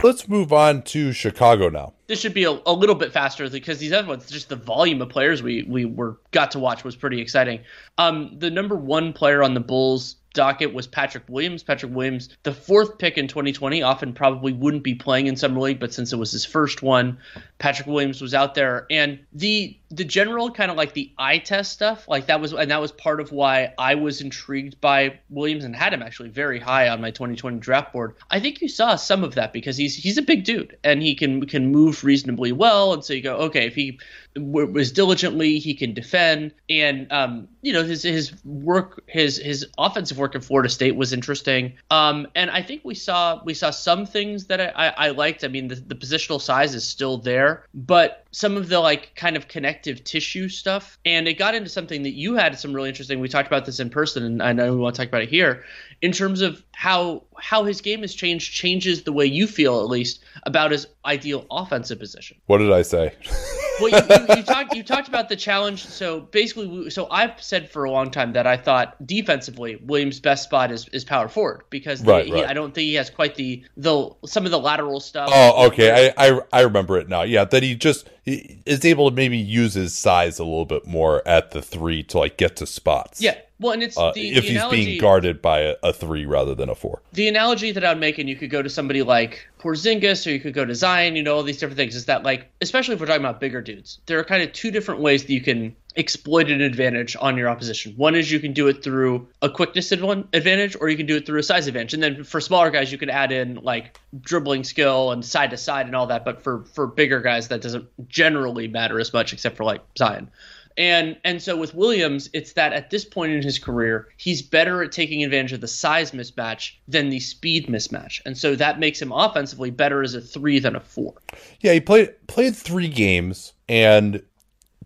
Let's move on to Chicago now. This should be a, a little bit faster because these other ones, just the volume of players we we were got to watch was pretty exciting. Um, the number one player on the Bulls docket was Patrick Williams. Patrick Williams, the fourth pick in 2020, often probably wouldn't be playing in summer league, but since it was his first one, Patrick Williams was out there. And the the general kind of like the eye test stuff, like that was and that was part of why I was intrigued by Williams and had him actually very high on my 2020 draft board. I think you saw some of that because he's he's a big dude and he can can move reasonably well, and so you go, okay, if he was diligently, he can defend, and um, you know his his work, his his offensive work in Florida State was interesting. Um, and I think we saw we saw some things that I, I, I liked. I mean, the, the positional size is still there, but some of the like kind of connective tissue stuff. And it got into something that you had some really interesting. We talked about this in person, and I know we want to talk about it here in terms of how how his game has changed changes the way you feel at least about his ideal offensive position. What did I say? (laughs) well, you, you, you, talked you talked about the challenge. So basically, so I've said for a long time that I thought defensively Williams' best spot is, is power forward because right, he, right. I don't think he has quite the the some of the lateral stuff. Oh, okay, I, I I remember it now. Yeah, that he just he is able to maybe use his size a little bit more at the three to like get to spots. Yeah, well, and it's uh, the, if the he's analogy, being guarded by a, a, three rather than a four. The analogy that I would make, and you could go to somebody like Porzingis, or you could go to Zion, you know, all these different things, is that like, especially if we're talking about bigger dudes, there are kind of two different ways that you can exploit an advantage on your opposition. One is you can do it through a quickness advantage, or you can do it through a size advantage. And then for smaller guys, you can add in like dribbling skill and side to side and all that. But for for bigger guys, that doesn't generally matter as much, except for like Zion. And and so with Williams, it's that at this point in his career, he's better at taking advantage of the size mismatch than the speed mismatch. And so that makes him offensively better as a 3 than a 4. Yeah, he played played 3 games and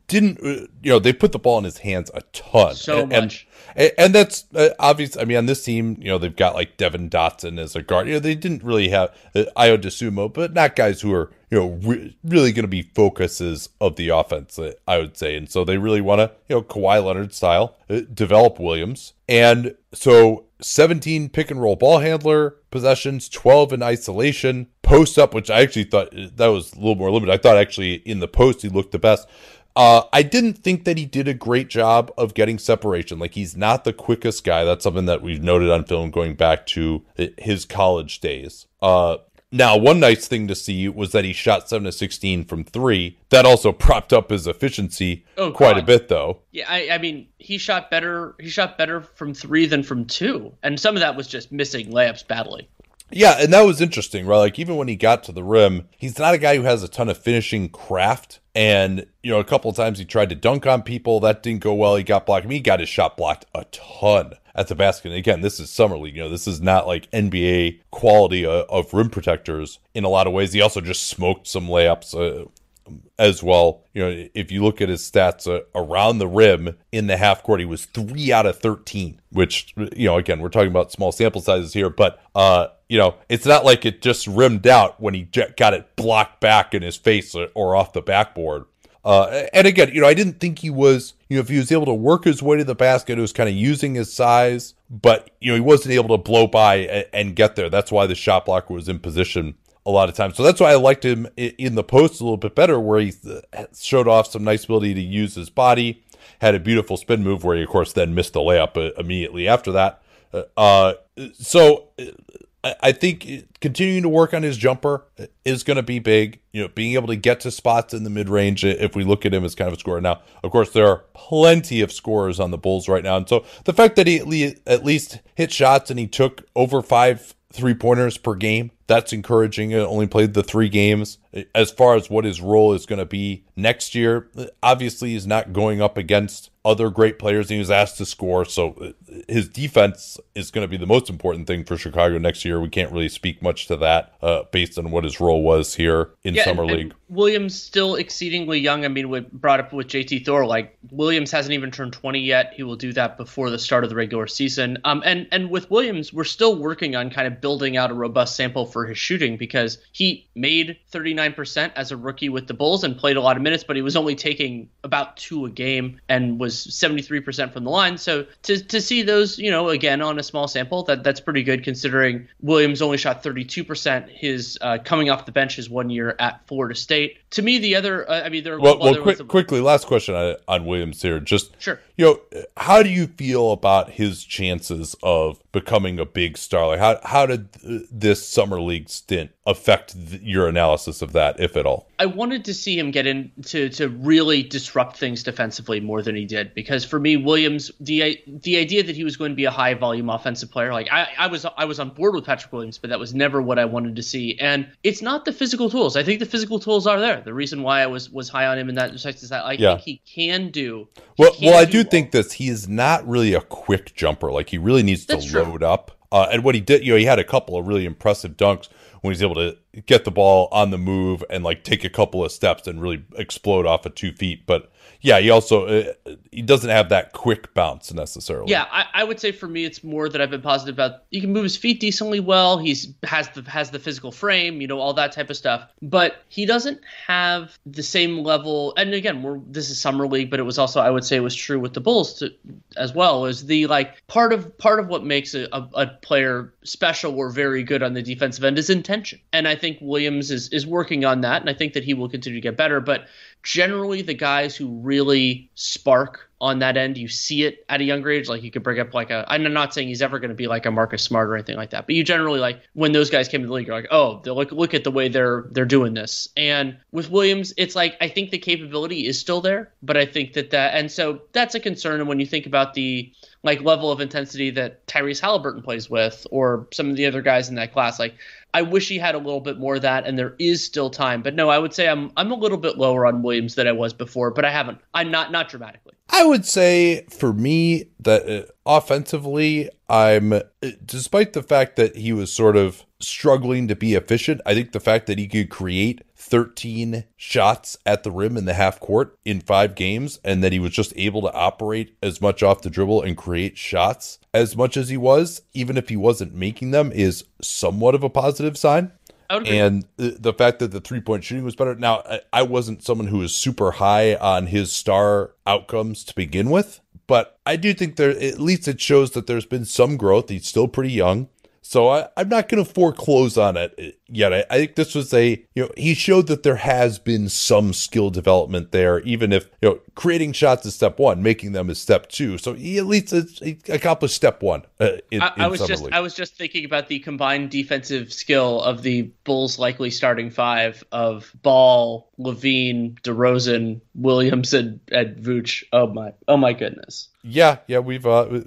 didn't uh, you know they put the ball in his hands a ton. So and, much. and, and that's uh, obvious i mean on this team you know they've got like Devon Dotson as a guard. You know they didn't really have uh, Ayo Dosunmu, but not guys who are you know re- really going to be focuses of the offense uh, i would say. And so they really want to you know Kawhi Leonard style uh, develop williams. And so 17 pick and roll ball handler possessions 12 in isolation post up which i actually thought uh, that was a little more limited. I thought actually in the post he looked the best uh, I didn't think that he did a great job of getting separation. Like he's not the quickest guy. That's something that we've noted on film going back to his college days. Uh, now, one nice thing to see was that he shot seven to sixteen from three. That also (laughs) propped up his efficiency oh, quite God. a bit, though. Yeah, I, I, mean, he shot better. He shot better from three than from two, and some of that was just missing layups badly. Yeah, and that was interesting, right? Like even when he got to the rim, he's not a guy who has a ton of finishing craft. And you know, a couple of times he tried to dunk on people, that didn't go well. He got blocked. I mean, he got his shot blocked a ton at the basket. And again, this is summer league. You know, this is not like NBA quality of, of rim protectors in a lot of ways. He also just smoked some layups. Uh, as well. You know, if you look at his stats uh, around the rim in the half court, he was three out of 13, which, you know, again, we're talking about small sample sizes here, but, uh, you know, it's not like it just rimmed out when he got it blocked back in his face or off the backboard. Uh, and again, you know, I didn't think he was, you know, if he was able to work his way to the basket, it was kind of using his size, but, you know, he wasn't able to blow by and, and get there. That's why the shot blocker was in position a lot of times. So that's why I liked him in the post a little bit better, where he uh, showed off some nice ability to use his body, had a beautiful spin move where he, of course, then missed the layup uh, immediately after that. Uh, so I think continuing to work on his jumper is going to be big. You know, being able to get to spots in the mid range, if we look at him as kind of a scorer. Now, of course, there are plenty of scorers on the Bulls right now. And so the fact that he at least hit shots and he took over five three pointers per game, that's encouraging. It only played the three games. As far as what his role is going to be next year, obviously, he's not going up against other great players he was asked to score. So uh, his defense is going to be the most important thing for Chicago next year. We can't really speak much to that uh, based on what his role was here in yeah, summer and, league. And Williams still exceedingly young. I mean, we brought up with JT Thor, like Williams hasn't even turned 20 yet. He will do that before the start of the regular season. Um, and and with Williams, we're still working on kind of building out a robust sample for his shooting because he made 39% as a rookie with the Bulls and played a lot of minutes, but he was only taking about two a game and was 73% from the line. So to, to see those, you know, again on a small sample, that that's pretty good considering Williams only shot 32%. His uh, coming off the bench his one year at Florida State. To me, the other, uh, I mean, there are well, well quick, quickly, last question on, on Williams here. Just sure, you know, how do you feel about his chances of becoming a big star? Like, how how did this summer league stint affect your analysis of that, if at all? I wanted to see him get in to to really disrupt things defensively more than he did because for me, Williams, the the idea that he was going to be a high volume offensive player, like I, I was I was on board with Patrick Williams, but that was never what I wanted to see. And it's not the physical tools. I think the physical tools are there. The reason why I was was high on him in that respect is that I yeah. think he can do. Well, well, I do think this. He is not really a quick jumper. Like he really needs That's to true. load up. Uh, and what he did, you know, he had a couple of really impressive dunks when he's able to get the ball on the move and like take a couple of steps and really explode off of two feet. But yeah, he also uh, he doesn't have that quick bounce necessarily. Yeah, I, I, would say for me, it's more that I've been positive about. He can move his feet decently well. He's has the has the physical frame, you know, all that type of stuff. But he doesn't have the same level. And again, we're this is summer league, but it was also I would say it was true with the Bulls to, as well. Is the like part of part of what makes a, a, a player special or very good on the defensive end is intention, and I think Williams is is working on that, and I think that he will continue to get better. But generally the guys who really spark on that end, you see it at a younger age. Like you could bring up like a, I'm not saying he's ever going to be like a Marcus Smart or anything like that, but you generally like when those guys came to the league, you're like, oh, look look at the way they're they're doing this. And with Williams, it's like I think the capability is still there, but I think that that and so that's a concern. And when you think about the like level of intensity that Tyrese Halliburton plays with, or some of the other guys in that class, like I wish he had a little bit more of that, and there is still time. But no, I would say I'm I'm a little bit lower on Williams than I was before, but I haven't. I'm not not dramatically. I would say for me that uh, offensively, I'm uh, despite the fact that he was sort of struggling to be efficient. I think the fact that he could create 13 shots at the rim in the half court in five games, and that he was just able to operate as much off the dribble and create shots as much as he was, even if he wasn't making them, is somewhat of a positive sign. And the fact that the three point shooting was better. Now, I wasn't someone who was super high on his star outcomes to begin with, but I do think there, at least it shows that there's been some growth. He's still pretty young. So I, am not going to foreclose on it yet. I, I, think this was a, you know, he showed that there has been some skill development there, even if, you know, creating shots is step one, making them is step two. So he at least he accomplished step one. Uh, in, I, I was just, league. I was just thinking about the combined defensive skill of the Bulls' likely starting five of Ball, LaVine, DeRozan, Williams, and, and Vooch. Oh my, oh my goodness. Yeah, yeah, we've uh,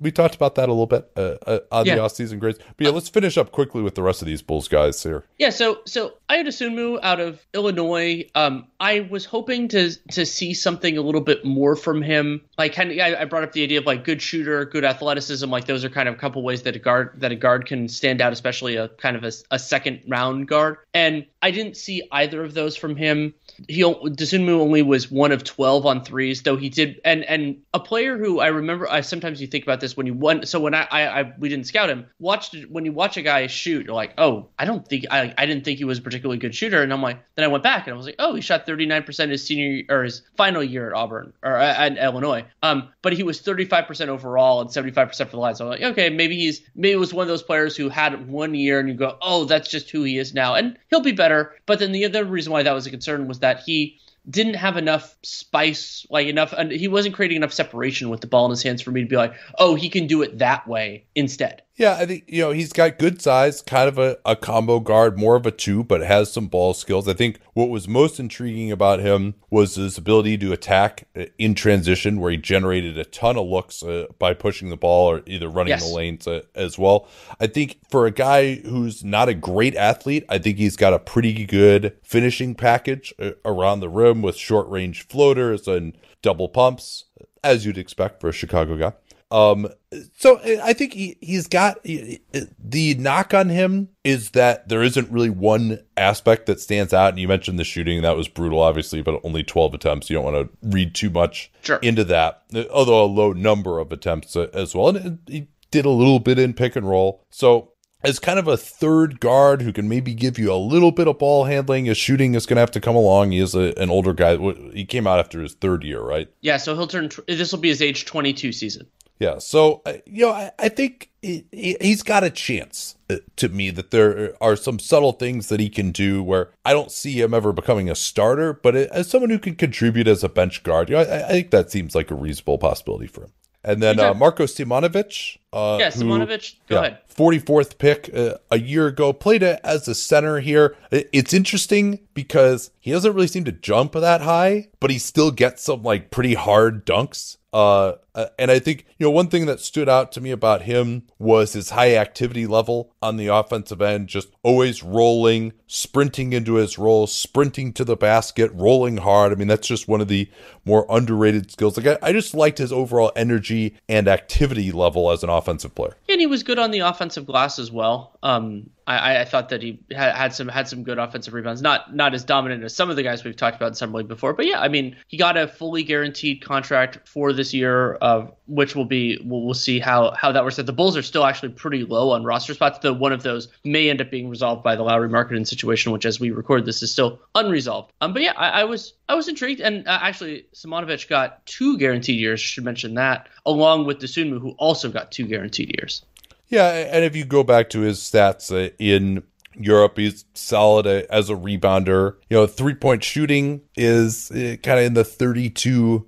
we talked about that a little bit uh, uh, on Yeah. the off-season grades. But yeah, let's finish up quickly with the rest of these Bulls guys here. Yeah, so so Ayo Dosunmu out of Illinois. Um, I was hoping to to see something a little bit more from him. Like, kind of, I, I brought up the idea of like good shooter, good athleticism. Like, those are kind of a couple ways that a guard that a guard can stand out, especially a kind of a, a second round guard. And I didn't see either of those from him. He Dosunmu only was one of twelve on threes, though he did. And and a player who I remember, I sometimes you think about this when you won. So when I, I, I we didn't scout him, watched when you watch a guy shoot, you're like, oh, I don't think I, I didn't think he was a particularly good shooter. And I'm like, then I went back and I was like, oh, he shot 39% his senior or his final year at Auburn or at Illinois. Um, but he was 35% overall and 75% for the line. So I'm like, okay, maybe he's maybe it was one of those players who had one year and you go, oh, that's just who he is now, and he'll be better. But then the other reason why that was a concern was that he didn't have enough spice, like enough, and he wasn't creating enough separation with the ball in his hands for me to be like, oh, he can do it that way instead. Yeah, I think you know he's got good size, kind of a, a combo guard, more of a two, but has some ball skills. I think what was most intriguing about him was his ability to attack uh, in transition, where he generated a ton of looks uh, by pushing the ball or either running Yes. the lanes uh, as well. I think for a guy who's not a great athlete, I think he's got a pretty good finishing package uh, around the rim with short range floaters and double pumps, as you'd expect for a Chicago guy. Um, so I think he, he's got the knock on him is that there isn't really one aspect that stands out. And you mentioned the shooting that was brutal, obviously, but only 12 attempts. You don't want to read too much Sure. into that, although a low number of attempts uh, as well. And he did a little bit in pick and roll. So as kind of a third guard who can maybe give you a little bit of ball handling, his shooting is going to have to come along. He is a, an older guy. He came out after his third year, right? Yeah, so he'll turn. This will be his age 22 season. Yeah, so uh, you know, I, I think he, he's got a chance uh, to me that there are some subtle things that he can do where I don't see him ever becoming a starter, but as someone who can contribute as a bench guard, you know, I, I think that seems like a reasonable possibility for him. And then uh. Marko Simonovic, uh, Yeah, who- Simonovic, go ahead. 44th pick uh, a year ago, played it as a center here. It's interesting because he doesn't really seem to jump that high, but he still gets some like pretty hard dunks. Uh, uh, and I think, you know, one thing that stood out to me about him was his high activity level on the offensive end, just always rolling, sprinting into his role, sprinting to the basket, rolling hard. I mean, that's just one of the more underrated skills. Like, I, I just liked his overall energy and activity level as an offensive player. And he was good on the offensive glass as well. Um, I, I- thought that he had, had some had some good offensive rebounds. Not not as dominant as some of the guys we've talked about in Summer League before, but yeah, I mean, he got a fully guaranteed contract for this year, uh, which will be we'll, we'll see how how that works. out. The Bulls are still actually pretty low on roster spots. Though one of those may end up being resolved by the Lauri Markkanen situation, which as we record this is still unresolved. Um, but yeah, I, I was I was intrigued, and uh, actually, Simonovic got two guaranteed years. Should mention that, along with Dosunmu, who also got two guaranteed years. Yeah, and if you go back to his stats uh, in Europe, he's solid uh, as a rebounder. You know, three point shooting is uh, kind of in the 32%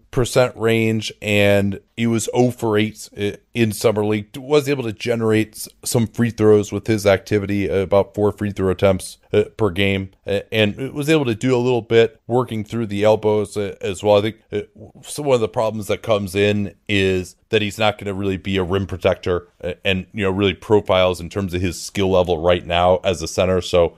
range, and he was 0 for 8 uh, in Summer League. Was able to generate some free throws with his activity, uh, about four free throw attempts uh, per game, and was able to do a little bit working through the elbows uh, as well. I think one of the problems that comes in is that he's not going to really be a rim protector and you know really profiles in terms of his skill level right now as a center. So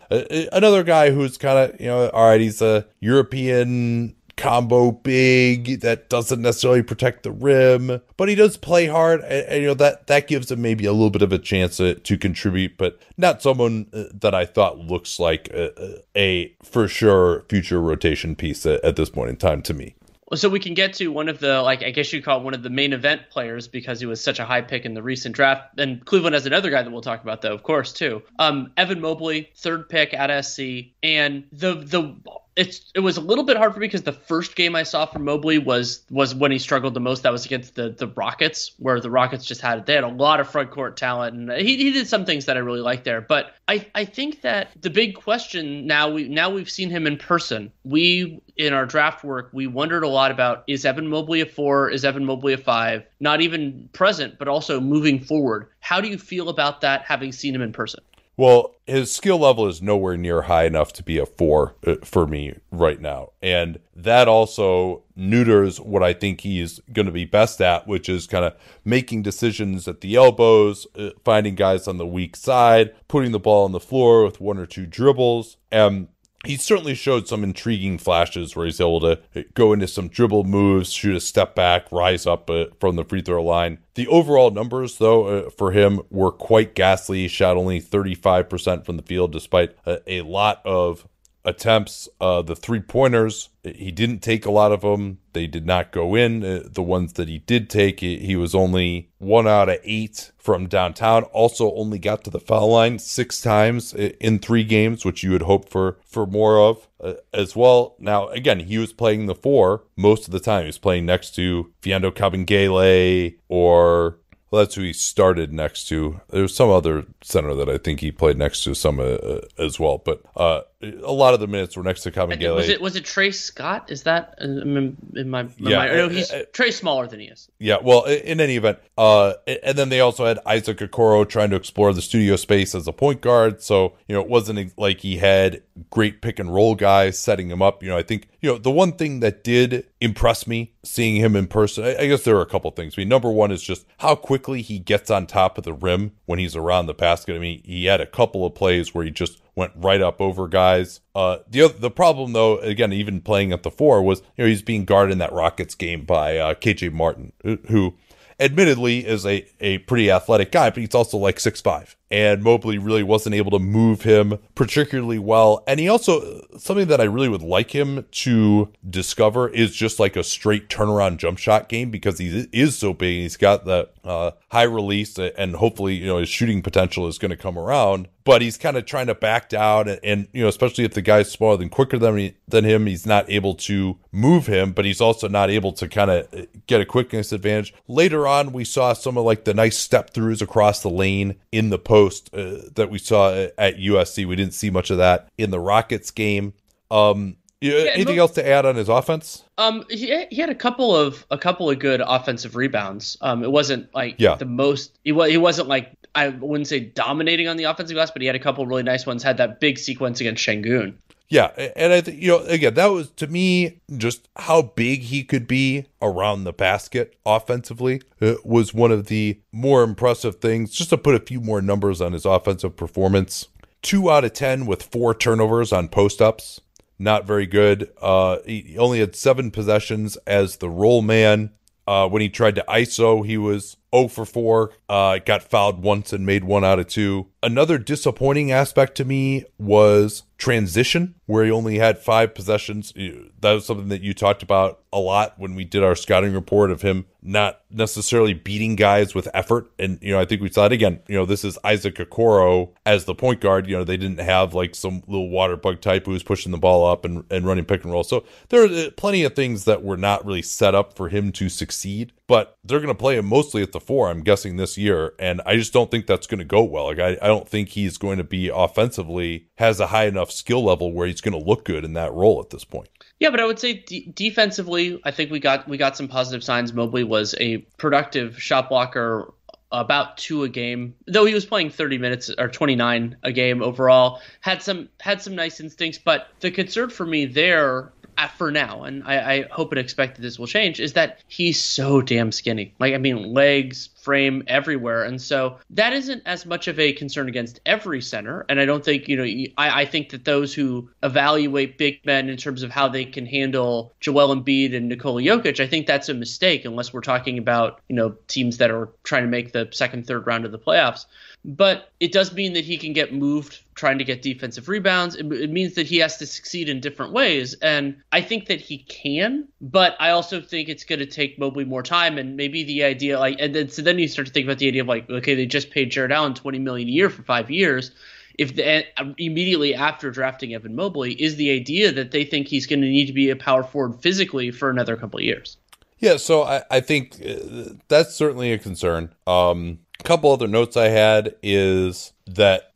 another guy who's kind of you know all right, he's a European combo big that doesn't necessarily protect the rim, but he does play hard, and, and, you know that that gives him maybe a little bit of a chance to, to contribute, but not someone uh, that I thought looks like a, a for sure future rotation piece at, at this point in time to me. So we can get to one of the like I guess you call it one of the main event players because he was such a high pick in the recent draft. And Cleveland has another guy that we'll talk about though, of course, too. Um, Evan Mobley, third pick at SC, and the the it's it was a little bit hard for me because the first game I saw from Mobley was was when he struggled the most. That was against the the Rockets, where the Rockets just had they had a lot of front court talent, and he, he did some things that I really liked there. But I I think that the big question now we now we've seen him in person. We in our draft work we wondered a lot about is Evan Mobley a four, is Evan Mobley a five? Not even present, but also moving forward. How do you feel about that having seen him in person? Well, his skill level is nowhere near high enough to be a four uh, for me right now. And that also neuters what I think he's going to be best at, which is kind of making decisions at the elbows, uh, finding guys on the weak side, putting the ball on the floor with one or two dribbles. And he certainly showed some intriguing flashes where he's able to go into some dribble moves, shoot a step back, rise up uh, from the free throw line. The overall numbers, though, uh, for him were quite ghastly. He shot only 35% from the field, despite a, a lot of attempts. Uh, the three pointers, he didn't take a lot of them. They did not go in. Uh, the ones that he did take, he, was only one out of eight from downtown. Also, only got to the foul line six times in three games, which you would hope for for more of uh, as well. Now, again, he was playing the four most of the time. He was playing next to Mfiondu Kabengele or well, that's who he started next to. There's some other center that I think he played next to some uh, uh as well, but uh, a lot of the minutes were next to Kabengele. Was it was it Trey Scott? Is that in, in my, in yeah? My, no, he's uh, Trey smaller than he is. Yeah. Well, in any event, uh, and then they also had Isaac Okoro trying to explore the studio space as a point guard. So you know, it wasn't like he had great pick and roll guys setting him up. You know, I think you know the one thing that did impress me seeing him in person. I, I guess there are a couple things. I mean, number one is just how quickly he gets on top of the rim when he's around the basket. I mean, he had a couple of plays where he just went right up over guys. Uh, the the problem though, again, even playing at the four was you know he's being guarded in that Rockets game by uh, KJ Martin, who admittedly is a, a pretty athletic guy, but he's also like six five and Mobley really wasn't able to move him particularly well. And he also, something that I really would like him to discover is just like a straight turnaround jump shot game because he is so big. He's got that uh, high release and hopefully, you know, his shooting potential is going to come around. But he's kind of trying to back down and, and, you know, especially if the guy's smaller than quicker than, he, than him, he's not able to move him, but he's also not able to kind of uh, get a quickness advantage. Later on, we saw some of like the nice step throughs across the lane in the post post uh, that we saw at USC. We didn't see much of that in the Rockets game. Um, yeah, anything else to add on his offense? Um, he, he had a couple of a couple of good offensive rebounds. Um, it wasn't like yeah. the most. He was he wasn't like I wouldn't say dominating on the offensive glass, but he had a couple really nice ones. Had that big sequence against Sengun. Yeah, and I think you know again that was to me just how big he could be around the basket offensively it was one of the more impressive things. Just to put a few more numbers on his offensive performance, two out of ten with four turnovers on post ups, not very good. Uh, he only had seven possessions as the roll man. Uh, when he tried to ISO, he was 0 for 4. Uh, got fouled once and made one out of two. Another disappointing aspect to me was transition, where he only had five possessions. That was something that you talked about a lot when we did our scouting report of him not necessarily beating guys with effort. And, you know, I think we saw it again. You know, this is Isaac Okoro as the point guard. You know, they didn't have like some little water bug type who was pushing the ball up and, and running pick and roll. So there are uh, plenty of things that were not really set up for him to succeed, but they're going to play him mostly at the four, I'm guessing, this year. And I just don't think that's going to go well. Like, I, I don't think he's going to be offensively has a high enough skill level where he's going to look good in that role at this point. Yeah, but I would say de- defensively, I think we got we got some positive signs. Mobley was a productive shot blocker, about two a game. Though he was playing 30 minutes or 29 a game overall, had some had some nice instincts. But the concern for me there Uh, for now, and I, I, hope and expect that this will change, is that he's so damn skinny. Like, I mean, legs, frame, everywhere. And so that isn't as much of a concern against every center. And I don't think, you know, I, I think that those who evaluate big men in terms of how they can handle Joel Embiid and Nikola Jokic, I think that's a mistake unless we're talking about, you know, teams that are trying to make the second, third round of the playoffs but it does mean that he can get moved trying to get defensive rebounds. It, it, means that he has to succeed in different ways. And I think that he can, but I also think it's going to take Mobley more time. And maybe the idea, like, and then, so then you start to think about the idea of like, okay, they just paid Jarrett Allen 20 million a year for five years. If the, immediately after drafting Evan Mobley is the idea that they think he's going to need to be a power forward physically for another couple of years. Yeah, so I, I think uh, that's certainly a concern. Um, a couple other notes I had is that.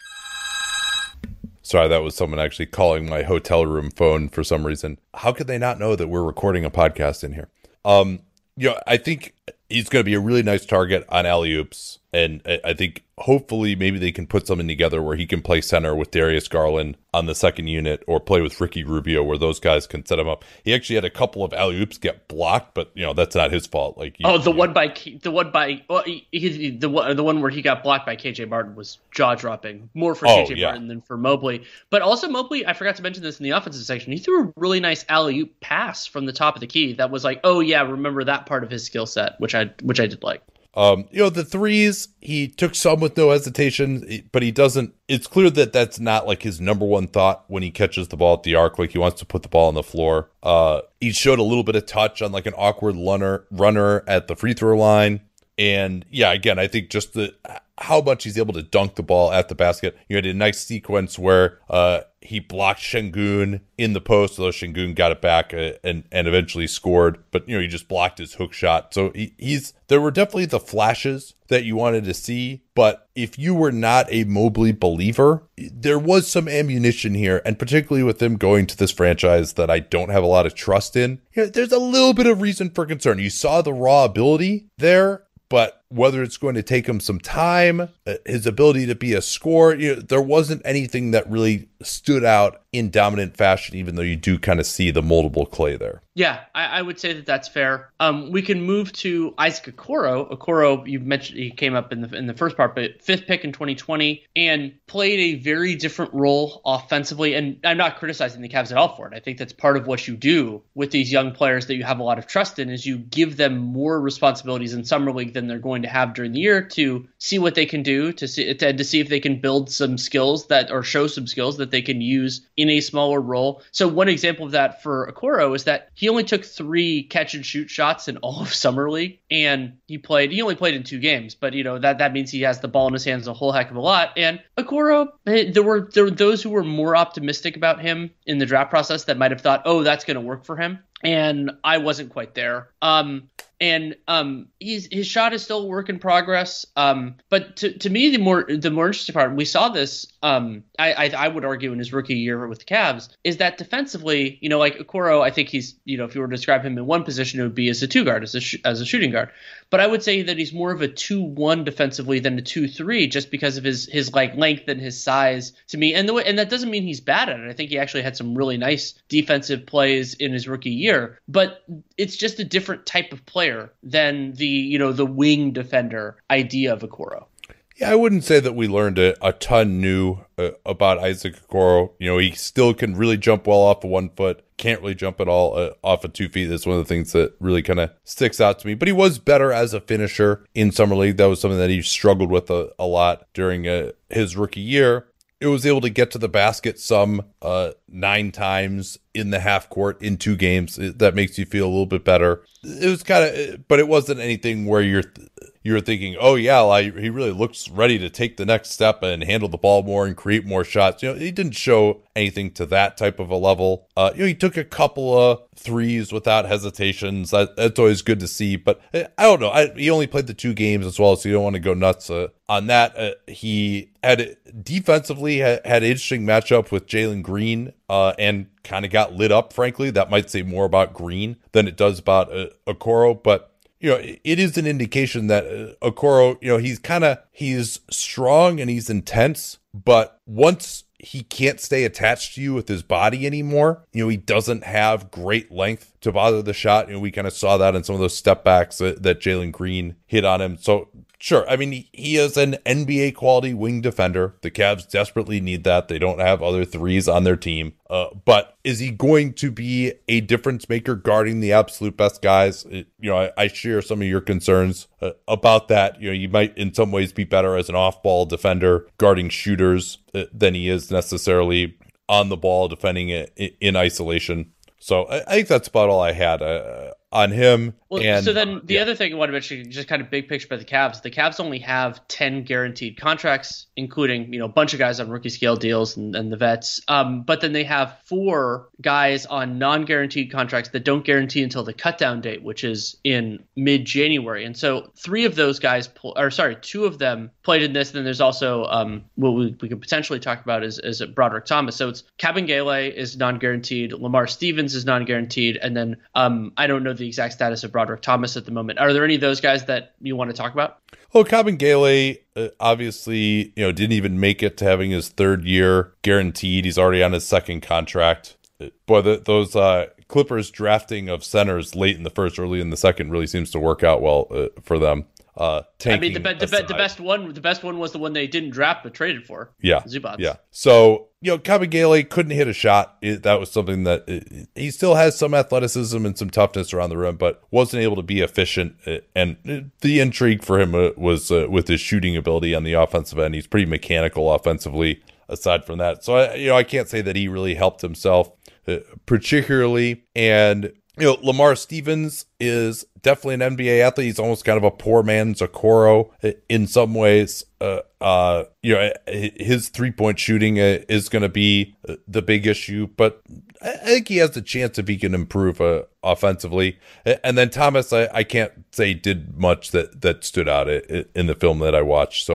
Sorry, that was someone actually calling my hotel room phone for some reason. How could they not know that we're recording a podcast in here? Um, you know, I think he's going to be a really nice target on alley oops and I think hopefully maybe they can put something together where he can play center with Darius Garland on the second unit or play with Ricky Rubio where those guys can set him up. He actually had a couple of alley oops get blocked, but you know that's not his fault. Like oh, the one by the one by well, he, he, the one the one where he got blocked by KJ Martin was jaw dropping more for oh, KJ yeah. Martin than for Mobley. But also Mobley, I forgot to mention this in the offensive section. He threw a really nice alley oop pass from the top of the key that was like, oh yeah, remember that part of his skill set, which I which I did like. Um, you know, the threes, he took some with no hesitation, but he doesn't. It's clear that that's not like his number one thought when he catches the ball at the arc. Like he wants to put the ball on the floor. Uh, he showed a little bit of touch on like an awkward runner runner at the free throw line. And yeah, again, I think just the how much he's able to dunk the ball at the basket. You had a nice sequence where uh, he blocked Sengun in the post, although Sengun got it back uh, and and eventually scored. But you know, he just blocked his hook shot. So he, he's there were definitely the flashes that you wanted to see. But if you were not a Mobley believer, there was some ammunition here, and particularly with him going to this franchise that I don't have a lot of trust in. You know, there's a little bit of reason for concern. You saw the raw ability there, but whether it's going to take him some time, uh, his ability to be a scorer, you know, there wasn't anything that really stood out in dominant fashion, even though you do kind of see the moldable clay there. Yeah, I, I would say that that's fair. Um, we can move to Isaac Okoro. Okoro, you mentioned he came up in the in the first part, but fifth pick in 2020 and played a very different role offensively. And I'm not criticizing the Cavs at all for it. I think that's part of what you do with these young players that you have a lot of trust in is you give them more responsibilities in summer league than they're going to have during the year to see what they can do to see to, to see if they can build some skills that or show some skills that they can use in a smaller role. So one example of that for Okoro is that he only took three catch and shoot shots in all of (laughs) summer league, and he played. He only played in two games, but you know that that means he has the ball in his hands a whole heck of a lot. And Okoro, eh, there were there were those who were more optimistic about him in the draft process that might have thought, oh, that's going to work for him and I wasn't quite there. Um, and um, he's, his shot is still a work in progress. Um, but to, to me, the more the more interesting part, we saw this. Um, I, I, I would argue in his rookie year with the Cavs is that defensively, you know, like Okoro, I think he's you know if you were to describe him in one position, it would be as a two guard, as a sh- as a shooting guard. But I would say that he's more of a two one defensively than a two three, just because of his his like length and his size to me. And the way, and that doesn't mean he's bad at it. I think he actually had some really nice defensive plays in his rookie year. But it's just a different type of player than the you know the wing defender idea of Okoro. Yeah, I wouldn't say that we learned a, a ton new uh, about Isaac Okoro. You know, he still can really jump well off of one foot, can't really jump at all uh, off of two feet. That's one of the things that really kind of sticks out to me. But he was better as a finisher in Summer League. That was something that he struggled with a, a lot during uh, his rookie year. It was able to get to the basket some uh, nine times in the half court in two games. That makes you feel a little bit better. It was kind of, but it wasn't anything where you're you're thinking, oh yeah, like, he really looks ready to take the next step and handle the ball more and create more shots. You know, he didn't show anything to that type of a level. Uh, you know, he took a couple of threes without hesitations. That, that's always good to see. But uh, I don't know. I, he only played the two games as well, so you don't want to go nuts uh, on that. Uh, he had defensively had, had an interesting matchup with Jalen Green uh, and kind of got lit up. Frankly, that might say more about Green than it does about uh, Okoro, but you know, it is an indication that uh, Okoro, you know, he's kind of he's strong and he's intense, but once he can't stay attached to you with his body anymore, you know, he doesn't have great length to bother the shot. You know, we kind of saw that in some of those step backs that, that Jalen Green hit on him. So Sure. I mean, he is an NBA quality wing defender. The Cavs desperately need that. They don't have other threes on their team. Uh, but is he going to be a difference maker guarding the absolute best guys? It, you know, I, I, share some of your concerns uh, about that. You know, you might in some ways be better as an off ball defender guarding shooters uh, than he is necessarily on the ball defending it in isolation. So I, I think that's about all I had. Uh, on him. Well, and, so then the yeah. other thing I want to mention, just kind of big picture by the Cavs, the Cavs only have 10 guaranteed contracts, including, you know, a bunch of guys on rookie scale deals and, and the vets. Um, but then they have four guys on non guaranteed contracts that don't guarantee until the cutdown date, which is in mid January. And so three of those guys, or sorry, two of them played in this. And then there's also um, what we, we could potentially talk about is, is Brodric Thomas. So it's Kabengele is non guaranteed, Lamar Stevens is non guaranteed, and then um, I don't know the exact status of Brodric Thomas at the moment. Are there any of those guys that you want to talk about? Well, Kabengele uh, obviously, you know, didn't even make it to having his third year guaranteed. He's already on his second contract. Uh, boy, the, those uh, Clippers drafting of centers late in the first, early in the second really seems to work out well uh, for them. Uh, I mean, the, be- the, be- the, best one, the best one was the one they didn't draft but traded for. Yeah, Zubac. Yeah. So you know, Kabengele couldn't hit a shot. It, that was something that it, he still has some athleticism and some toughness around the rim, but wasn't able to be efficient. Uh, and the intrigue for him uh, was uh, with his shooting ability on the offensive end. He's pretty mechanical offensively. Aside from that, so I, you know, I can't say that he really helped himself uh, particularly. And you know, Lamar Stevens is definitely an NBA athlete. He's almost kind of a poor man's Okoro in some ways. Uh, uh, you know, his three point shooting uh, is going to be the big issue, but I think he has the chance if he can improve uh, offensively. And then Thomas, I, I can't say did much that that stood out in the film that I watched. So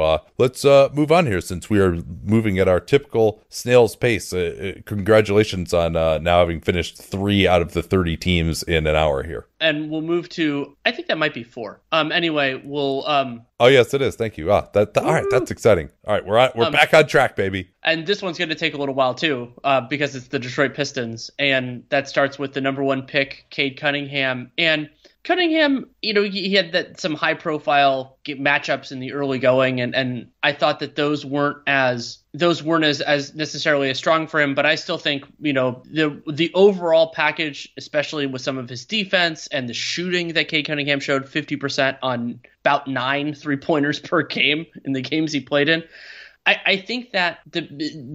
Uh, let's uh, move on here since we are moving at our typical snail's pace. Uh, uh congratulations on uh, now having finished three out of the 30 teams in an hour here. And we'll move to, I think that might be four. Um. Anyway, we'll. Um, oh, yes, it is. Thank you. Ah, that, that all right. That's exciting. All right. We're, on, we're um, back on track, baby. And this one's going to take a little while, too, uh, because it's the Detroit Pistons. And that starts with the number one pick, Cade Cunningham. And Cunningham, you know, he, had that some high profile matchups in the early going, and and I thought that those weren't as those weren't as, as necessarily as strong for him. But I still think, you know, the the overall package, especially with some of his defense and the shooting that Cade Cunningham showed, fifty percent on about nine three pointers (laughs) per game in the games he played in. I, I think that the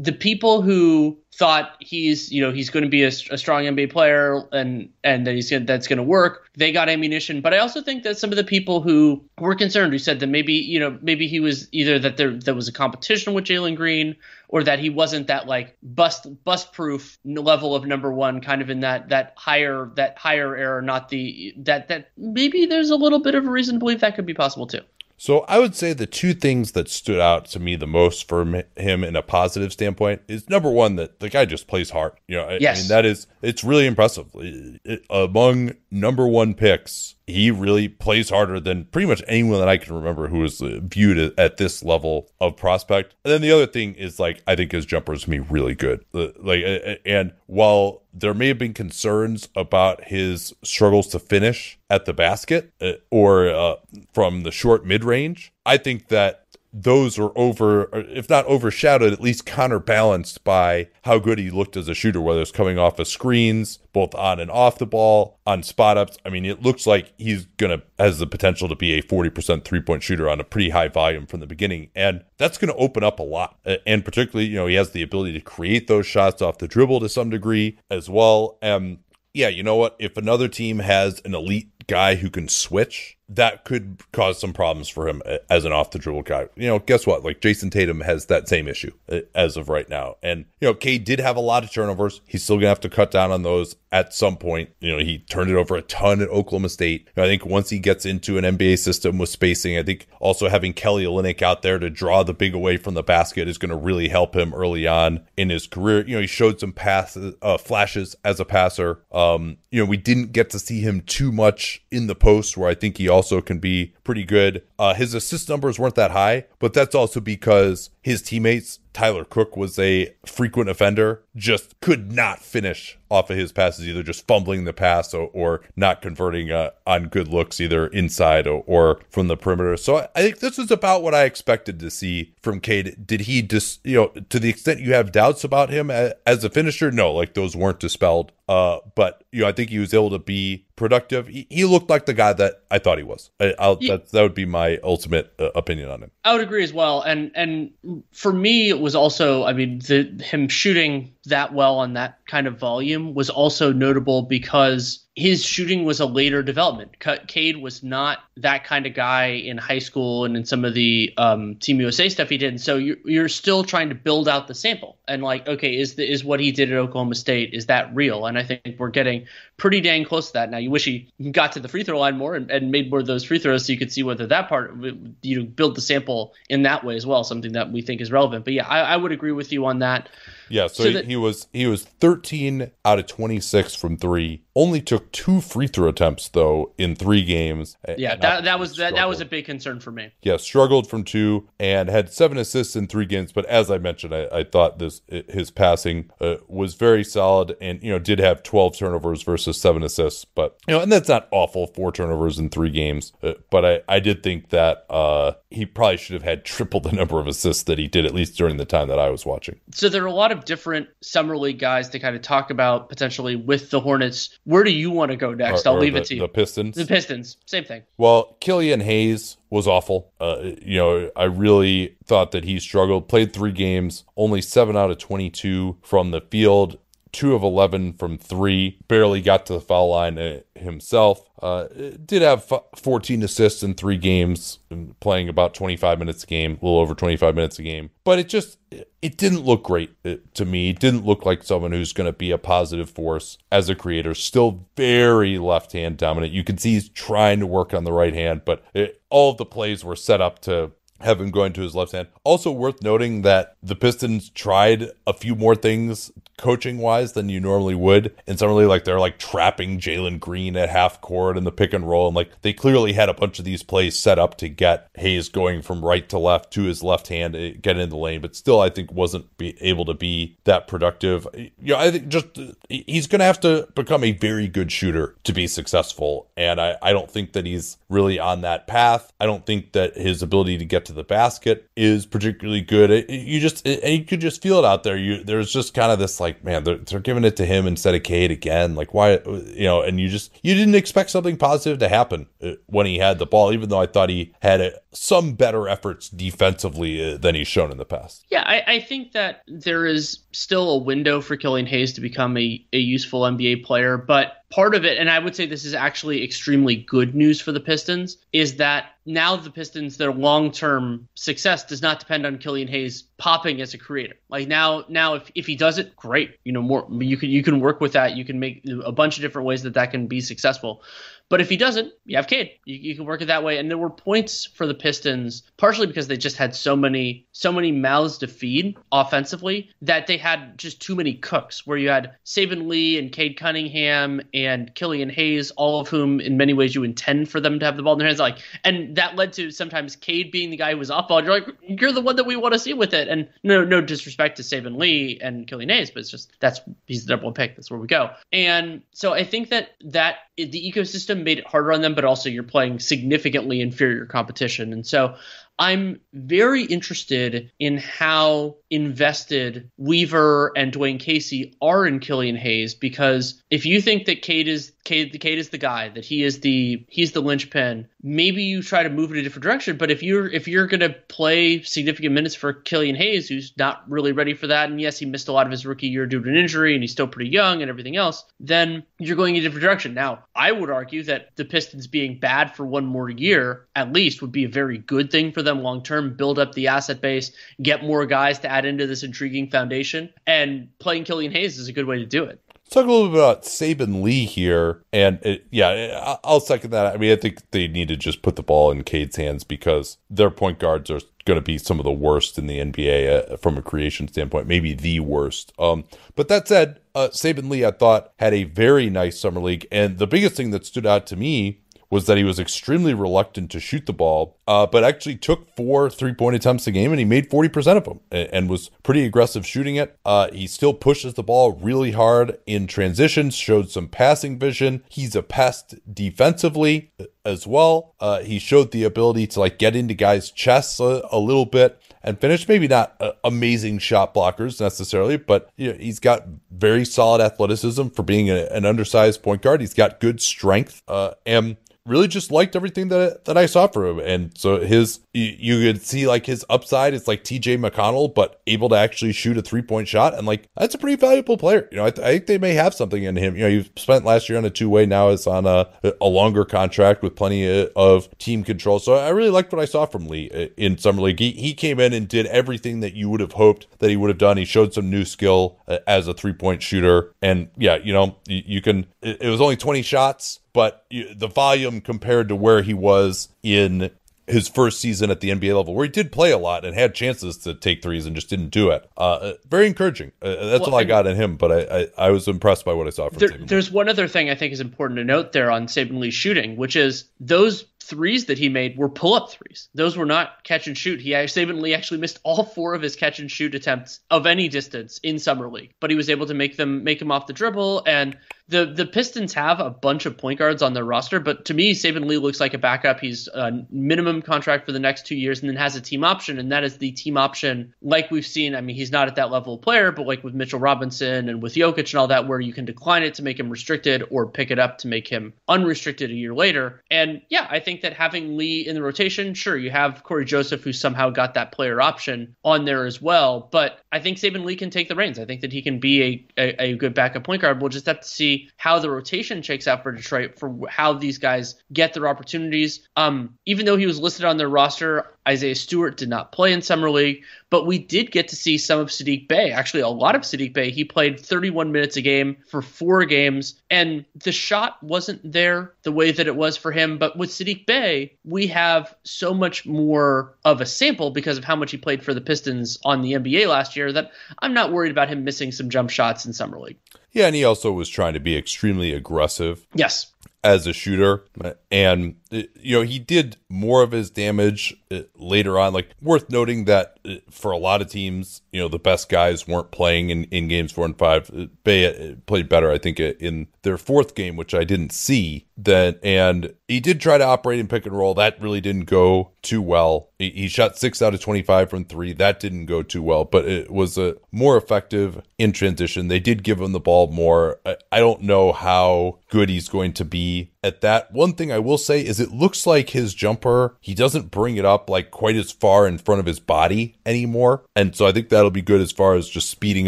the people who thought he's you know he's going to be a, a, strong NBA player and and that he's gonna, that's going to work. They got ammunition, but I also think that some of the people who were concerned, who said that maybe you know maybe he was either that there there was a competition with Jalen Green or that he wasn't that like bust bust proof level of number one, kind of in that that higher that higher error, not the that that maybe there's a little bit of a reason to believe that could be possible too. So I would say the two things that stood out to me the most for him in a positive standpoint is number one that the guy just plays hard. You know, yes. I mean that is it's really impressive. It, among number one picks, he really plays harder than pretty much anyone that I can remember who was viewed at this level of prospect. And then the other thing is like I think his jumper is me really good. Like and while there may have been concerns about his struggles to finish at the basket uh, or uh, from the short mid range. I think that those are over, if not overshadowed, at least counterbalanced by how good he looked as a shooter, whether it's coming off of screens, both on and off the ball, on spot ups. I mean, it looks like he's going to, has the potential to be a 40% three point shooter on a pretty high volume from the beginning. And that's going to open up a lot. And particularly, you know, he has the ability to create those shots off the dribble to some degree as well. And yeah, you know what? If another team has an elite guy who can switch, that could cause some problems for him as an off the dribble guy. You know, guess what? Like Jayson Tatum has that same issue uh, as of right now. And, you know, Cade did have a lot of turnovers. He's still going to have to cut down on those at some point. You know, he turned it over a ton at Oklahoma State. I think once he gets into an NBA system with spacing, I think also having Kelly Olynyk out there to draw the big away from the basket is going to really help him early on in his career. You know, he showed some passes, uh, flashes as a passer. Um, you know, we didn't get to see him too much in the post, where I think he also can be pretty good. Uh, his assist numbers weren't that high, but that's also because his teammates Tyler Cook was a frequent offender, just could not finish off of his passes, either just fumbling the pass or, or not converting uh, on good looks, either inside or, or, from the perimeter. So I, I think this is about what I expected to see from Cade. Did he just, you know, to the extent you have doubts about him as, as a finisher? No, like those weren't dispelled. Uh, but you know, I think he was able to be productive. He, he looked like the guy that I thought he was. I, yeah. that, that would be my ultimate uh, opinion on him. I would agree as well. And and for me, it was also, I mean, the him shooting that well on that kind of volume was also notable because his shooting was a later development. Cade was not that kind of guy in high school and in some of the um, Team USA stuff he did. And so you're, you're still trying to build out the sample and like, okay, is the, is what he did at Oklahoma State is that real? And I think we're getting pretty dang close to that. Now you wish he got to the free throw line more and, and made more of those free throws so you could see whether that part you know build the sample in that way as well. Something that we think is relevant. But yeah, I, I would agree with you on that. Yeah, so, so he, that, he was he was 13 out of 26 from three. Only took two free throw attempts though in three games. Yeah, that, that was that, that was a big concern for me. Yeah, struggled from two and had seven assists in three games. But as I mentioned, I, I thought this his passing uh, was very solid, and you know did have 12 turnovers versus seven assists. But you know, and that's not awful. Four turnovers in three games. Uh, but I I did think that uh, he probably should have had (laughs) triple the number of assists that he did at least during the time that I was watching. So there are a lot of different summer league guys to kind of talk about potentially with the Hornets. Where do you want to go next? Or, I'll or leave the, it to you. The Pistons. The Pistons. Same thing. Well, Killian Hayes was awful. Uh, you know, I really thought that he struggled. Played three games, only seven out of 22 from the field two of 11 from three, barely got to the foul line uh, himself. Uh, did have 14 assists in three games, playing about 25 minutes a game, a little over 25 minutes a game. But it just, it didn't look great uh, to me. It didn't look like someone who's going to be a positive force as a creator. Still very left hand dominant. You can see he's trying to work on the right hand, but it, all of the plays were set up to have him going to his left hand. Also worth noting that the Pistons tried a few more things coaching wise than you normally would. And suddenly like they're like trapping Jalen Green at half court in the pick and roll. And like they clearly had a bunch of these plays set up to get Hayes going from right to left to his left hand, eh, get in the lane, but still I think wasn't be able to be that productive. You know, I think just eh, he's going to have to become a very good shooter to be successful. And I, I don't think that he's really on that path. I don't think that his ability to get to the basket is particularly good. It, you just eh, and you could just feel it out there. You there's just kind of this like, man, they're, they're giving it to him instead of Cade again. Like why, you know? And you just you didn't expect something positive to happen uh, when he had the ball, even though I thought he had a, some better efforts defensively uh, than he's shown in the past. Yeah, I, I think that there is still a window for Killian Hayes to become a, a useful NBA player, but part of it, and I would say this is actually extremely good news for the Pistons, is that now the Pistons, their long term success does not depend on Killian Hayes popping as a creator. Like now, now if, if he does it, great. You know, more you can you can work with that. You can make a bunch of different ways that that can be successful. But if he doesn't, you have Cade. You, you, can work it that way. And there were points for the Pistons, partially because they just had so many so many mouths to feed offensively that they had just too many cooks. Where you had Saben Lee and Cade Cunningham and Killian Hayes, all of whom in many ways you intend for them to have the ball in their hands. Like, and that led to sometimes Cade being the guy who was up on. You're like, you're the one that we want to see with it. And no, no disrespect to Saben Lee and Killian Hayes, but it's just that's he's the number one pick. That's where we go. And so I think that that the ecosystem made it harder on them, but also you're playing significantly inferior competition. And so I'm very interested in how invested Weaver and Dwane Casey are in Killian Hayes because if you think that Kate is Cade, Cade is the guy that he is the he's the linchpin, maybe you try to move in a different direction. But if you're if you're gonna play significant minutes for Killian Hayes, who's not really ready for that, and yes, he missed a lot of his rookie year due to an injury, and he's still pretty young and everything else, then you're going in a different direction. Now, I would argue that the Pistons being bad for one more year at least would be a very good thing for them them long term, build up the asset base, get more guys to add into this intriguing foundation. And playing Killian Hayes is a good way to do it. Let's talk a little bit about Saben Lee here. And it, yeah, I'll second that. I mean, I think they need to just put the ball in Cade's hands because their point guards are going to be some of the worst in the NBA uh, from a creation standpoint, maybe the worst. Um, but that said, uh, Saben Lee, I thought, had a very nice summer league. And the biggest thing that stood out to me was that he was extremely reluctant to shoot the ball, uh, but actually took four three point attempts a game and he made 40% of them and, and was pretty aggressive shooting it. Uh, he still pushes the ball really hard in transitions, showed some passing vision. He's a pest defensively as well. Uh, he showed the ability to like get into guys' chests a, a little bit and finish. Maybe not uh, amazing shot blockers necessarily, but you know, he's got very solid athleticism for being a, an undersized point guard. He's got good strength, uh, and really just liked everything that that I saw from him. And so his you, you could see like his upside is like TJ McConnell, but able to actually shoot a three point shot. And like that's a pretty valuable player. You know, I, th- I think they may have something in him. You know, he spent last year on a two way, now it's on a a longer contract with plenty of team control. So I really liked what I saw from Lee uh, in summer league. He he came in and did everything that you would have hoped that he would have done. He showed some new skill uh, as a three point shooter. And yeah, you know, you, you can. It, it was only twenty shots but the volume compared to where he was in his first season at the NBA level, where he did play a lot and had chances to take threes and just didn't do it. Uh, uh very encouraging. Uh, that's well, all I got in him, but I, I, I, was impressed by what I saw from there, There's one other thing I think is important to note there on Saben Lee's shooting, which is those threes that he made were pull up threes. Those were not catch and shoot. He Saben Lee actually missed all four of his catch and shoot attempts of any distance in summer league, but he was able to make them make them off the dribble and the the Pistons have a bunch of point guards on their roster, but to me, Saben Lee looks like a backup. He's a minimum contract for the next two years, and then has a team option, and that is the team option like we've seen. I mean, he's not at that level of player, but like with Mitchell Robinson and with Jokic and all that, where you can decline it to make him restricted or pick it up to make him unrestricted a year later. And yeah, I think that having Lee in the rotation, sure, you have Cory Joseph who somehow got that player option on there as well, but I think Saben Lee can take the reins. I think that he can be a, a, a good backup point guard. We'll just have to see how the rotation shakes out for Detroit for how these guys get their opportunities. Um, even though he was listed on their roster, Isaiah Stewart did not play in summer league, but we did get to see some of Saddiq Bey. Actually, a lot of Saddiq Bey. He played 31 minutes a game for four games, and the shot wasn't there the way that it was for him. But with Saddiq Bey, we have so much more of a sample because of how much he played for the Pistons on the NBA last year that I'm not worried about him missing some jump shots in summer league. Yeah, and he also was trying to be extremely aggressive. Yes. As a shooter. And, you know, he did more of his damage uh, later on. Like, worth noting that uh, for a lot of teams, you know, the best guys weren't playing in, in games four and five. Bey played better, I think, in their fourth game, which I didn't see. Then, and he did try to operate in pick and roll. That really didn't go too well. He, he shot six out of 25 from three. That didn't go too well, but it was a more effective in transition. They did give him the ball more. I, I don't know how good he's going to be at that. One thing I will say is it looks like his jumper, he doesn't bring it up like quite as far in front of his body anymore. And so I think that'll be good as far as just speeding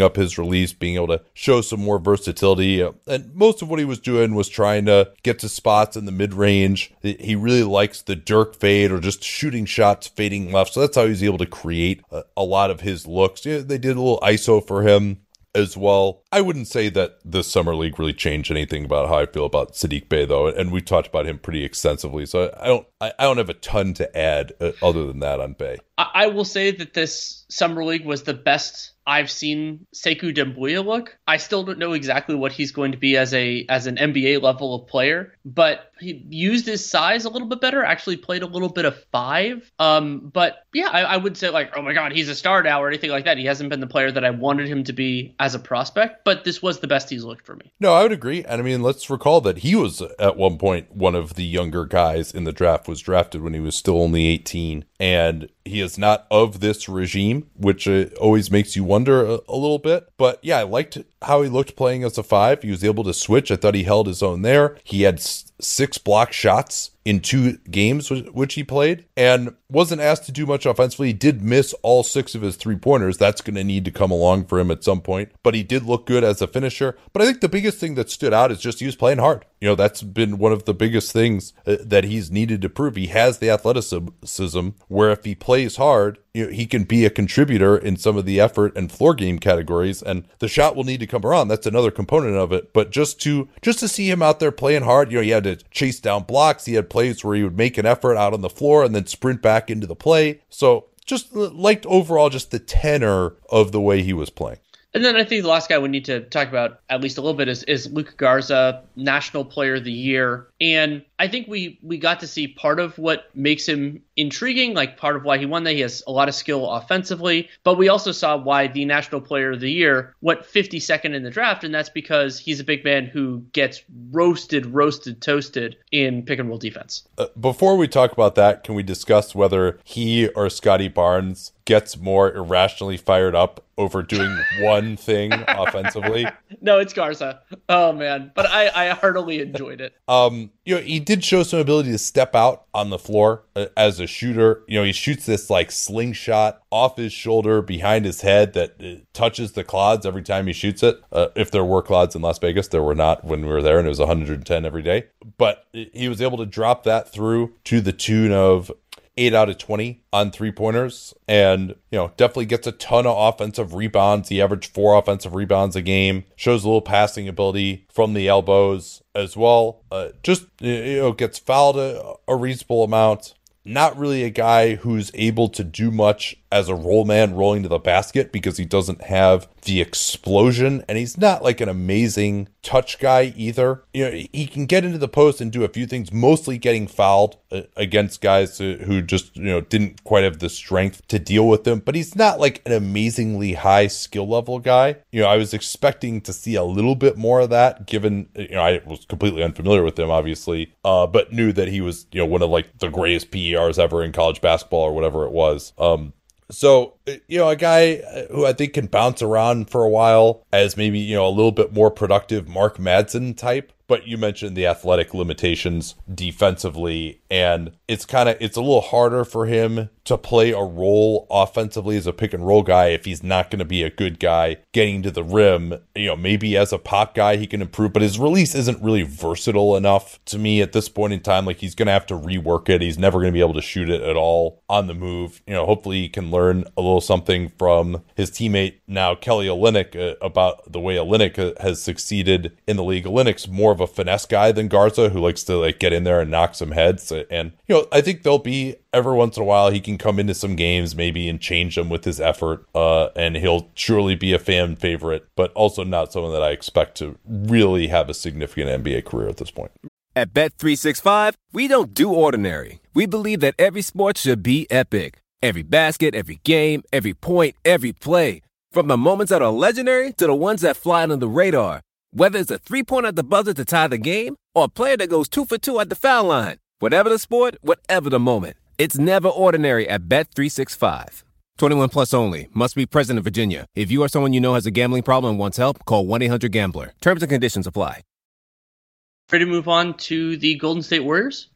up his release, being able to show some more versatility. And most of what he was doing was trying to get to spots in the mid range. He really likes the Dirk fade or just shooting shots fading left. So that's how he's able to create a, a lot of his looks. They did a little ISO for him as well. I wouldn't say that the summer league really changed anything about how I feel about Saddiq Bey though, and we talked about him pretty extensively. So I don't I, don't have a ton to add uh, other than that on Bey. I will say that this summer league was the best I've seen Sekou Doumbouya look. I still don't know exactly what he's going to be as a as an NBA level of player, but he used his size a little bit better. Actually, played a little bit of five. Um, but yeah, I, I would say like, oh my god, he's a star now or anything like that. He hasn't been the player that I wanted him to be as a prospect, but this was the best he's looked for me. No, I would agree. And I mean, let's recall that he was at one point one of the younger guys in the draft. Was drafted when he was still only eighteen, and he is not of this regime, which uh, always makes you wonder a, a, little bit. But yeah, I liked how he looked playing as a five. He was able to switch. I thought he held his own there. He had six block shots in two games which he played and wasn't asked to do much offensively. He did miss all six of his three pointers. That's going to need to come along for him at some point, but he did look good as a finisher. But I think the biggest thing that stood out is just he was playing hard. You know, that's been one of the biggest things uh, that he's needed to prove. He has the athleticism where if he plays hard, you know, he can be a contributor in some of the effort and floor game categories and the shot will need to come around. That's another component of it. But just to just to see him out there playing hard, you know, he had to chase down blocks. He had plays where he would make an effort out on the floor and then sprint back into the play. So just liked overall just the tenor of the way he was playing. And then I think the last guy we need to talk about at least a little bit is, is Luka Garza, National Player of the Year. And I think we we got to see part of what makes him intriguing, like part of why he won that. He has a lot of skill offensively, but we also saw why the National Player of the Year went 52nd in the draft, and that's because he's a big man who gets roasted, roasted, toasted in pick and roll defense. Uh, before we talk about that, can we discuss whether he or Scottie Barnes gets more irrationally fired up over doing (laughs) one thing offensively? No, it's Garza. Oh man, but I I heartily enjoyed it. Um, you know, he did show some ability to step out on the floor uh, as a shooter. You know, he shoots this like slingshot off his shoulder behind his head that uh, touches the clods every time he shoots it. Uh, if there were clods in Las Vegas, there were not when we were there, and it was 110 every day. But he was able to drop that through to the tune of 8 out of 20 on three pointers and, you know, definitely gets a ton of offensive rebounds. He averaged four offensive rebounds a game, shows a little passing ability from the elbows as well. Uh, just, you know, gets fouled a, a reasonable amount. Not really a guy who's able to do much as a roll man rolling to the basket because he doesn't have the explosion and he's not like an amazing touch guy either. You know, he can get into the post and do a few things, mostly getting fouled uh, against guys who just, you know, didn't quite have the strength to deal with them, but he's not like an amazingly high skill level guy. You know, I was expecting to see a little bit more of that given, you know, I was completely unfamiliar with him obviously, uh, but knew that he was, you know, one of like the greatest PERs ever in college basketball or whatever it was. Um, so, uh, you know, a guy uh, who I think can bounce around for a while as maybe, you know, a little bit more productive Mark Madsen type but you mentioned the athletic limitations defensively and it's kind of it's a little harder for him to play a role offensively as a pick and roll guy if he's not going to be a good guy getting to the rim. You know maybe as a pop guy he can improve but his release isn't really versatile enough to me at this point in time. Like he's going to have to rework it. He's never going to be able to shoot it at all on the move. You know hopefully he can learn a little something from his teammate now Kelly Olynyk uh, about the way Olynyk uh, has succeeded in the league. Olynyk's more of a finesse guy than Garza, who likes to like get in there and knock some heads. And you know, I think there'll be every once in a while he can come into some games maybe and change them with his effort. Uh, and he'll surely be a fan favorite, but also not someone that I expect to really have a significant NBA career at this point. At Bet Three Six Five, we don't do ordinary. We believe that every sport should be epic. Every basket, every game, every point, every play. From the moments that are legendary to the ones that fly under the radar. Whether it's a three pointer at the buzzer to tie the game or a player that goes two for two at the foul line. Whatever the sport, whatever the moment. It's never ordinary at Bet365. 21 plus only. Must be present in Virginia. If you or someone you know has a gambling problem and wants help, call 1-800-GAMBLER. Terms and conditions apply. Ready to move on to the Golden State Warriors?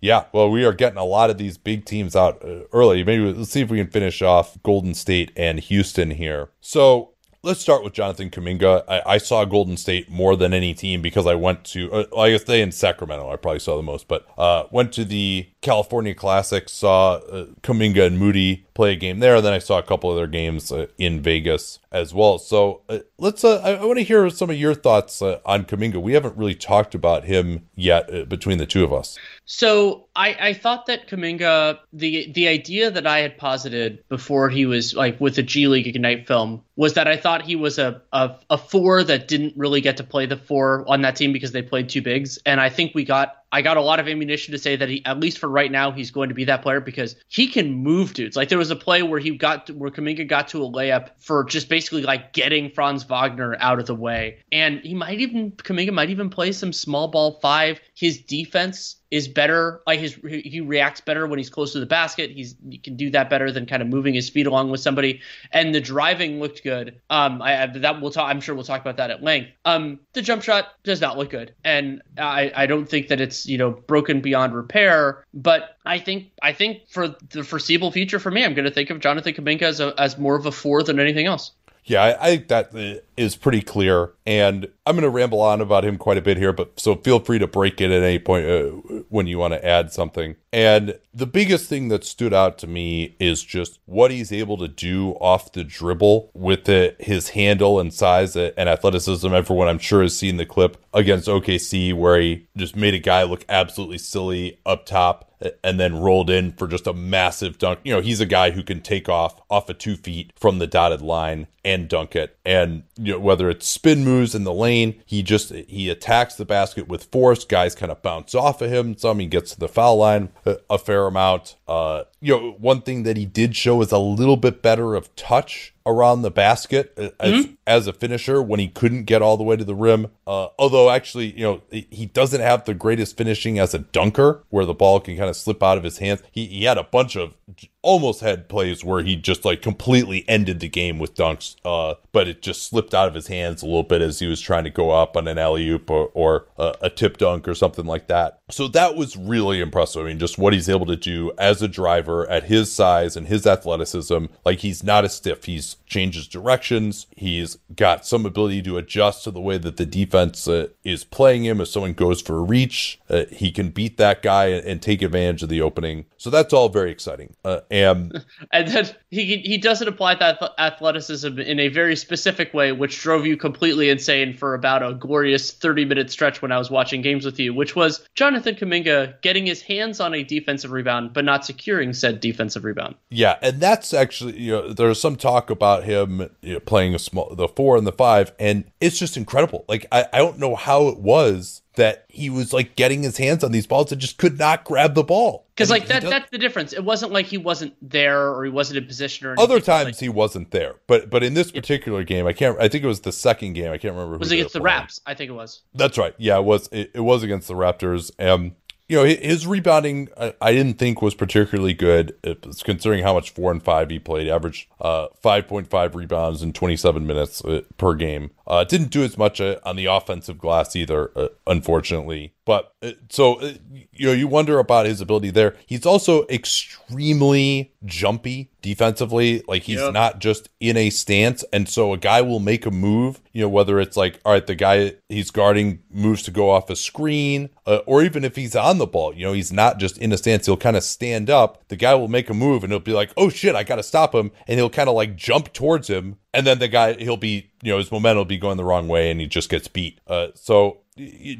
Yeah, well, we are getting a lot of these big teams out uh, early. Maybe let's see if we can finish off Golden State and Houston here. So Let's start with Jonathan Kuminga. I, I, saw Golden State more than any team because I went to, uh, I guess they in Sacramento, I probably saw the most, but uh, went to the California Classic, saw uh, Kuminga and Moody play a game there. And Then I saw a couple other games uh, in Vegas as well. So uh, let's, uh, I, I want to hear some of your thoughts uh, on Kuminga. We haven't really talked about him yet uh, between the two of us. So I, I thought that Kuminga, the the idea that I had posited before he was like with the G League Ignite film was that I thought he was a, a, a four that didn't really get to play the four on that team because they played two bigs. And I think we got I got a lot of ammunition to say that he, at least for right now, he's going to be that player because he can move dudes. Like there was a play where he got to, where Kuminga got to a layup for just basically like getting Franz Wagner out of the way, and he might even Kuminga might even play some small ball five. His defense is better. Like his he reacts better when he's close to the basket. He's he can do that better than kind of moving his feet along with somebody. And the driving looked good. Um, I that we'll talk. I'm sure we'll talk about that at length. Um, the jump shot does not look good, and I I don't think that it's you know broken beyond repair. But I think I think for the foreseeable future for me, I'm going to think of Jonathan Kuminga as a, as more of a four than anything else. Yeah, I, think that is pretty clear. And I'm going to ramble on about him quite a bit here, but so feel free to break it at any point uh, when you want to add something. And the biggest thing that stood out to me is just what he's able to do off the dribble with the, his handle and size and athleticism. Everyone, I'm sure, has seen the clip against OKC where he just made a guy look absolutely silly up top and then rolled in for just a massive dunk. You know, he's a guy who can take off off of two feet from the dotted line and dunk it. And you know, whether it's spin moves in the lane, he just he attacks the basket with force. Guys kind of bounce off of him. Some he gets to the foul line a, a fair amount. Uh, you know, one thing that he did show is a little bit better of touch around the basket as, mm-hmm. as a finisher when he couldn't get all the way to the rim. Uh, although actually, you know, he doesn't have the greatest finishing as a dunker where the ball can kind of slip out of his hands. He, he had a bunch of almost had plays where he just like completely ended the game with dunks, uh, but it just slipped out of his hands a little bit as he was trying to go up on an alley oop or, or a, a tip dunk or something like that. So that was really impressive. I mean, just what he's able to do as a driver at his size and his athleticism. Like he's not a stiff. He's changes directions. He's got some ability to adjust to the way that the defense uh, is playing him. If someone goes for a reach, uh, he can beat that guy and, and, take advantage of the opening. So that's all very exciting. Uh, and (laughs) and then he he doesn't apply that athleticism in a very specific way, which drove you completely insane for about a glorious thirty minute stretch when I was watching games with you, which was Jonathan Kuminga getting his hands on a defensive rebound but not securing said defensive rebound. Yeah, and that's actually you know there's some talk about him you know, playing a small the four and the five, and it's just incredible. Like I, I don't know how it was that he was like getting his hands on these balls and just could not grab the ball. Because like that that's the difference. It wasn't like he wasn't there or he wasn't in position or anything. Other times like, he wasn't there. But but in this particular game, I can't I think it was the second game. I can't remember was it against the Raps, I think it was. That's right. Yeah, it was it, it was against the Raptors. Um you know, his rebounding I, I, didn't think was particularly good, it's considering how much four and five he played. Averaged uh, 5.5 rebounds in 27 minutes uh, per game. Uh, didn't do as much uh, on the offensive glass either, uh, unfortunately. But uh, so uh, you know, you wonder about his ability there. He's also extremely jumpy defensively. Like he's yep. not just in a stance, and so a guy will make a move. You know, whether it's like, all right, the guy he's guarding moves to go off a screen, uh, or even if he's on the ball, you know, he's not just in a stance. He'll kind of stand up. The guy will make a move, and he'll be like, oh shit, I got to stop him, and he'll kind of like jump towards him, and then the guy he'll be, you know, his momentum will be going the wrong way, and he just gets beat. Uh, so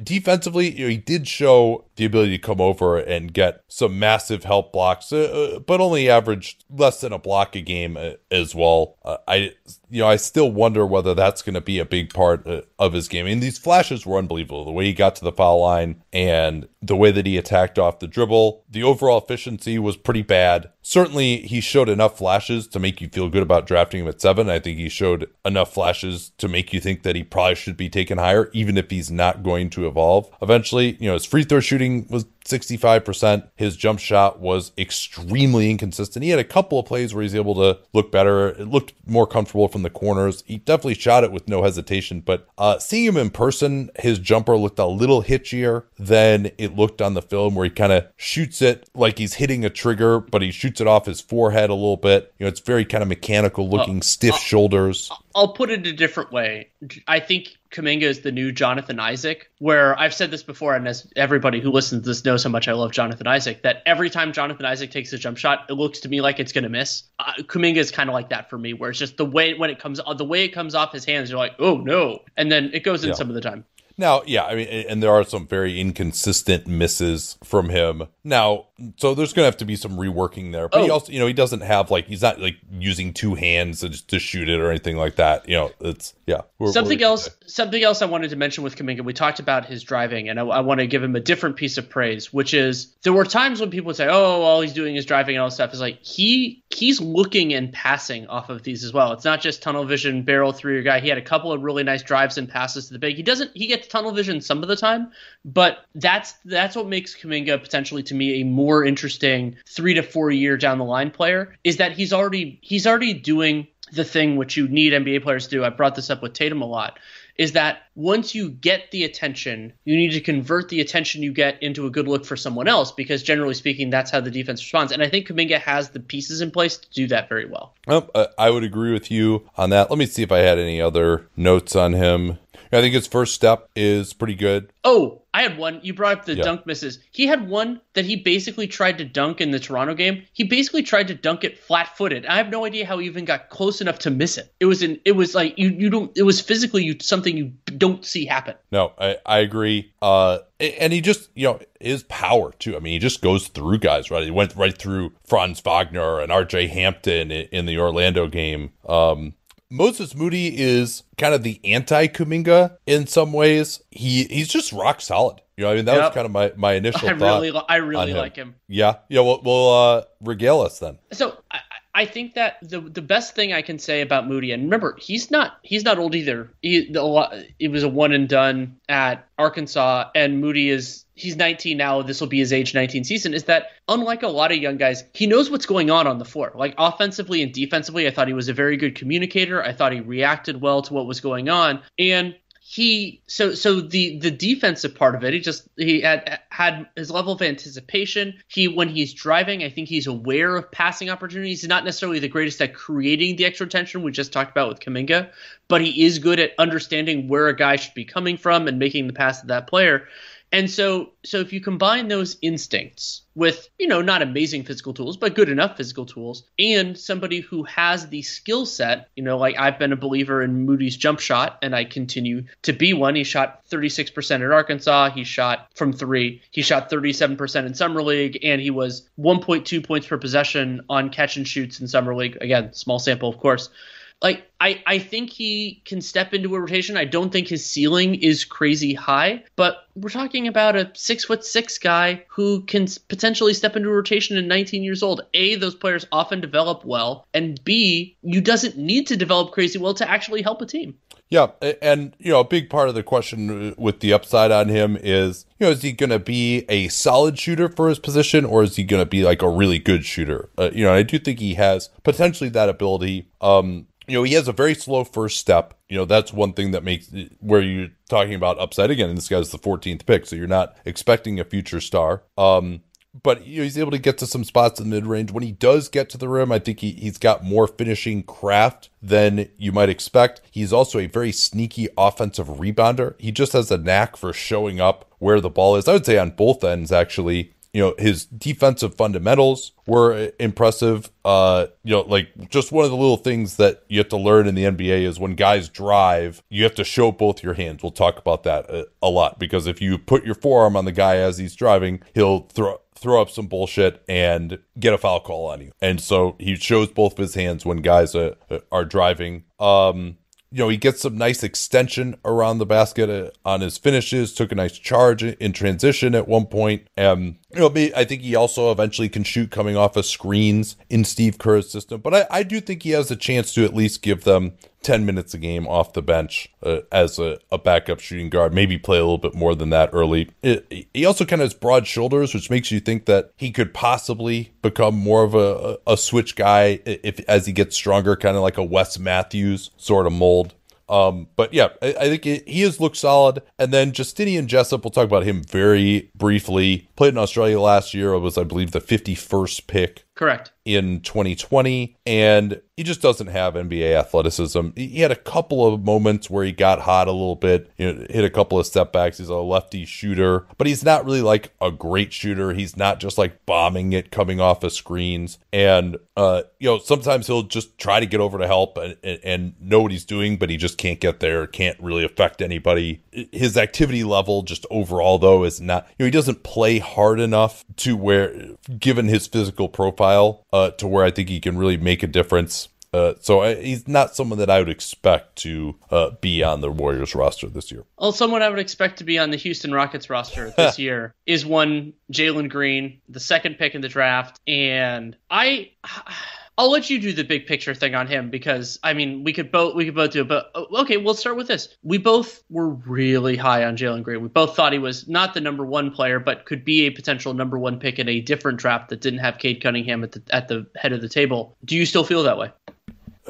defensively, you know, he did show the ability to come over and get some massive help blocks, uh, uh but only averaged less than a block a game uh, as well. Uh, I, you know, I still wonder whether that's going to be a big part uh, of his game. Mean, these flashes were unbelievable. The way he got to the foul line and the way that he attacked off the dribble, the overall efficiency was pretty bad. Certainly, he showed enough flashes to make you feel good about drafting him at seven. I think he showed enough flashes to make you think that he probably should be taken higher, even if he's not going to evolve eventually. You know, his free throw shooting was 65%. His jump shot was extremely inconsistent. He had a couple of plays where he's able to look better. It looked more comfortable from the corners. He definitely shot it with no hesitation, but uh, seeing him in person, his jumper looked a little hitchier than it looked on the film where he kind of shoots it like he's hitting a trigger, but he shoots it off his forehead a little bit. You know, it's very kind of mechanical looking, uh, stiff uh, shoulders. I'll put it a different way. I think Kuminga is the new Jonathan Isaac, where I've said this before, and as everybody who listens to this knows how much I love Jonathan Isaac, that every time Jonathan Isaac takes a jump shot, it looks to me like it's going to miss. Uh, Kuminga is kind of like that for me, where it's just the way when it comes, the way it comes off his hands, you're like, oh no, and then it goes in yeah. some of the time. Now, yeah, I mean, and there are some very inconsistent misses from him. Now, so there's going to have to be some reworking there. But oh. he also, you know, he doesn't have like he's not like using two hands to, to shoot it or anything like that. You know, it's yeah. We're, something we're, else, something else I wanted to mention with Kuminga. We talked about his driving, and I, I, want to give him a different piece of praise, which is there were times when people would say, "Oh, all he's doing is driving and all this stuff." Is like he he's looking and passing off of these as well. It's not just tunnel vision, barrel through your guy. He had a couple of really nice drives and passes to the big. He doesn't he gets tunnel vision some of the time, but that's that's what makes Kuminga potentially to me a more interesting three to four year down the line player is that he's already he's already doing the thing which you need NBA players to do. I brought this up with Tatum a lot is that once you get the attention, you need to convert the attention you get into a good look for someone else because generally speaking, that's how the defense responds. And I think Kuminga has the pieces in place to do that very well. Um, I would agree with you on that. Let me see if I had any other notes on him. I think his first step is pretty good. Oh, I had one. You brought up the yeah. dunk misses. He had one that he basically tried to dunk in the Toronto game. He basically tried to dunk it flat footed. I have no idea how he even got close enough to miss it. It was in. It was like you. You don't. It was physically you something you don't see happen. No, I, I agree. Uh, and he just you know his power too. I mean, he just goes through guys. Right, he went right through Franz Wagner and R.J. Hampton in the Orlando game. Um, Moses Moody is kind of the anti Kuminga in some ways. He he's just rock solid. You know, I mean that yep. was kind of my my initial. I thought really, I really him. like him. Yeah, yeah. Well, well, uh, regale us then. So I, think that the the best thing I can say about Moody, and remember, he's not he's not old either. He it was a one and done at Arkansas, and Moody is he's 19 now. This will be his age 19 season. Is that unlike a lot of young guys, he knows what's going on on the floor. Like offensively and defensively, I thought he was a very good communicator. I thought he reacted well to what was going on, and he so so the the defensive part of it he just he had had his level of anticipation. He when he's driving i think he's aware of passing opportunities. He's not necessarily the greatest at creating the extra tension we just talked about with Kuminga but he is good at understanding where a guy should be coming from and making the pass to that player and so, so if you combine those instincts with, you know, not amazing physical tools, but good enough physical tools, and somebody who has the skill set, you know, like I've been a believer in Moody's jump shot, and I continue to be one. He shot 36% at Arkansas. He shot from three. He shot 37% in summer league, and he was 1.2 points per possession on catch and shoots in summer league. Again, small sample, of course like I, I think he can step into a rotation. I don't think his ceiling is crazy high, but we're talking about a six foot six guy who can potentially step into a rotation at 19 years old. A, those players often develop well, and B, you doesn't need to develop crazy well to actually help a team. Yeah, and you know, a big part of the question with the upside on him is, you know, is he going to be a solid shooter for his position, or is he going to be like a really good shooter? Uh, you know, I do think he has potentially that ability. Um, you know, he has a very slow first step. You know, that's one thing that makes where you're talking about upside again. And this guy's the 14th pick, so you're not expecting a future star. Um, but you know, he's able to get to some spots in the mid range. When he does get to the rim, I think he, he's got more finishing craft than you might expect. He's also a very sneaky offensive rebounder. He just has a knack for showing up where the ball is. I would say on both ends, actually you know his defensive fundamentals were impressive. Uh you know like just one of the little things that you have to learn in the NBA is when guys drive you have to show both your hands. We'll talk about that a, a lot because if you put your forearm on the guy as he's driving he'll throw throw up some bullshit and get a foul call on you. And so he shows both of his hands when guys uh, are driving. Um you know, he gets some nice extension around the basket uh, on his finishes, took a nice charge in transition at one point. Um, you know, I think he also eventually can shoot coming off of screens in Steve Kerr's system. But I, I do think he has a chance to at least give them 10 minutes a game off the bench uh, as a, a, backup shooting guard, maybe play a little bit more than that early. It, he also kind of has broad shoulders, which makes you think that he could possibly become more of a, a switch guy if as he gets stronger, kind of like a Wes Matthews sort of mold. Um, but yeah, I, I think it, he has looked solid. And then Justinian Jessup, we'll talk about him very briefly. Played in Australia last year. Was, I believe, the 51st pick Correct. In 2020, and he just doesn't have NBA athleticism. He had a couple of moments where he got hot a little bit, you know, hit a couple of step backs. He's a lefty shooter, but he's not really like a great shooter. He's not just like bombing it coming off of screens. And, uh, you know, sometimes he'll just try to get over to help and, and, and know what he's doing, but he just can't get there, can't really affect anybody. His activity level, just overall, though, is not, you know, he doesn't play hard enough to where, given his physical profile, profile uh, to where I think he can really make a difference. Uh, so I, he's not someone that I would expect to uh, be on the Warriors roster this year. Well, someone I would expect to be on the Houston Rockets roster (laughs) this year is one Jalen Green, the second pick in the draft, and I. I'll let you do the big picture thing on him because I mean we could both we could both do it. But oh, okay, we'll start with this. We both were really high on Jalen Green. We both thought he was not the number one player, but could be a potential number one pick in a different draft that didn't have Cade Cunningham at the at the head of the table. Do you still feel that way?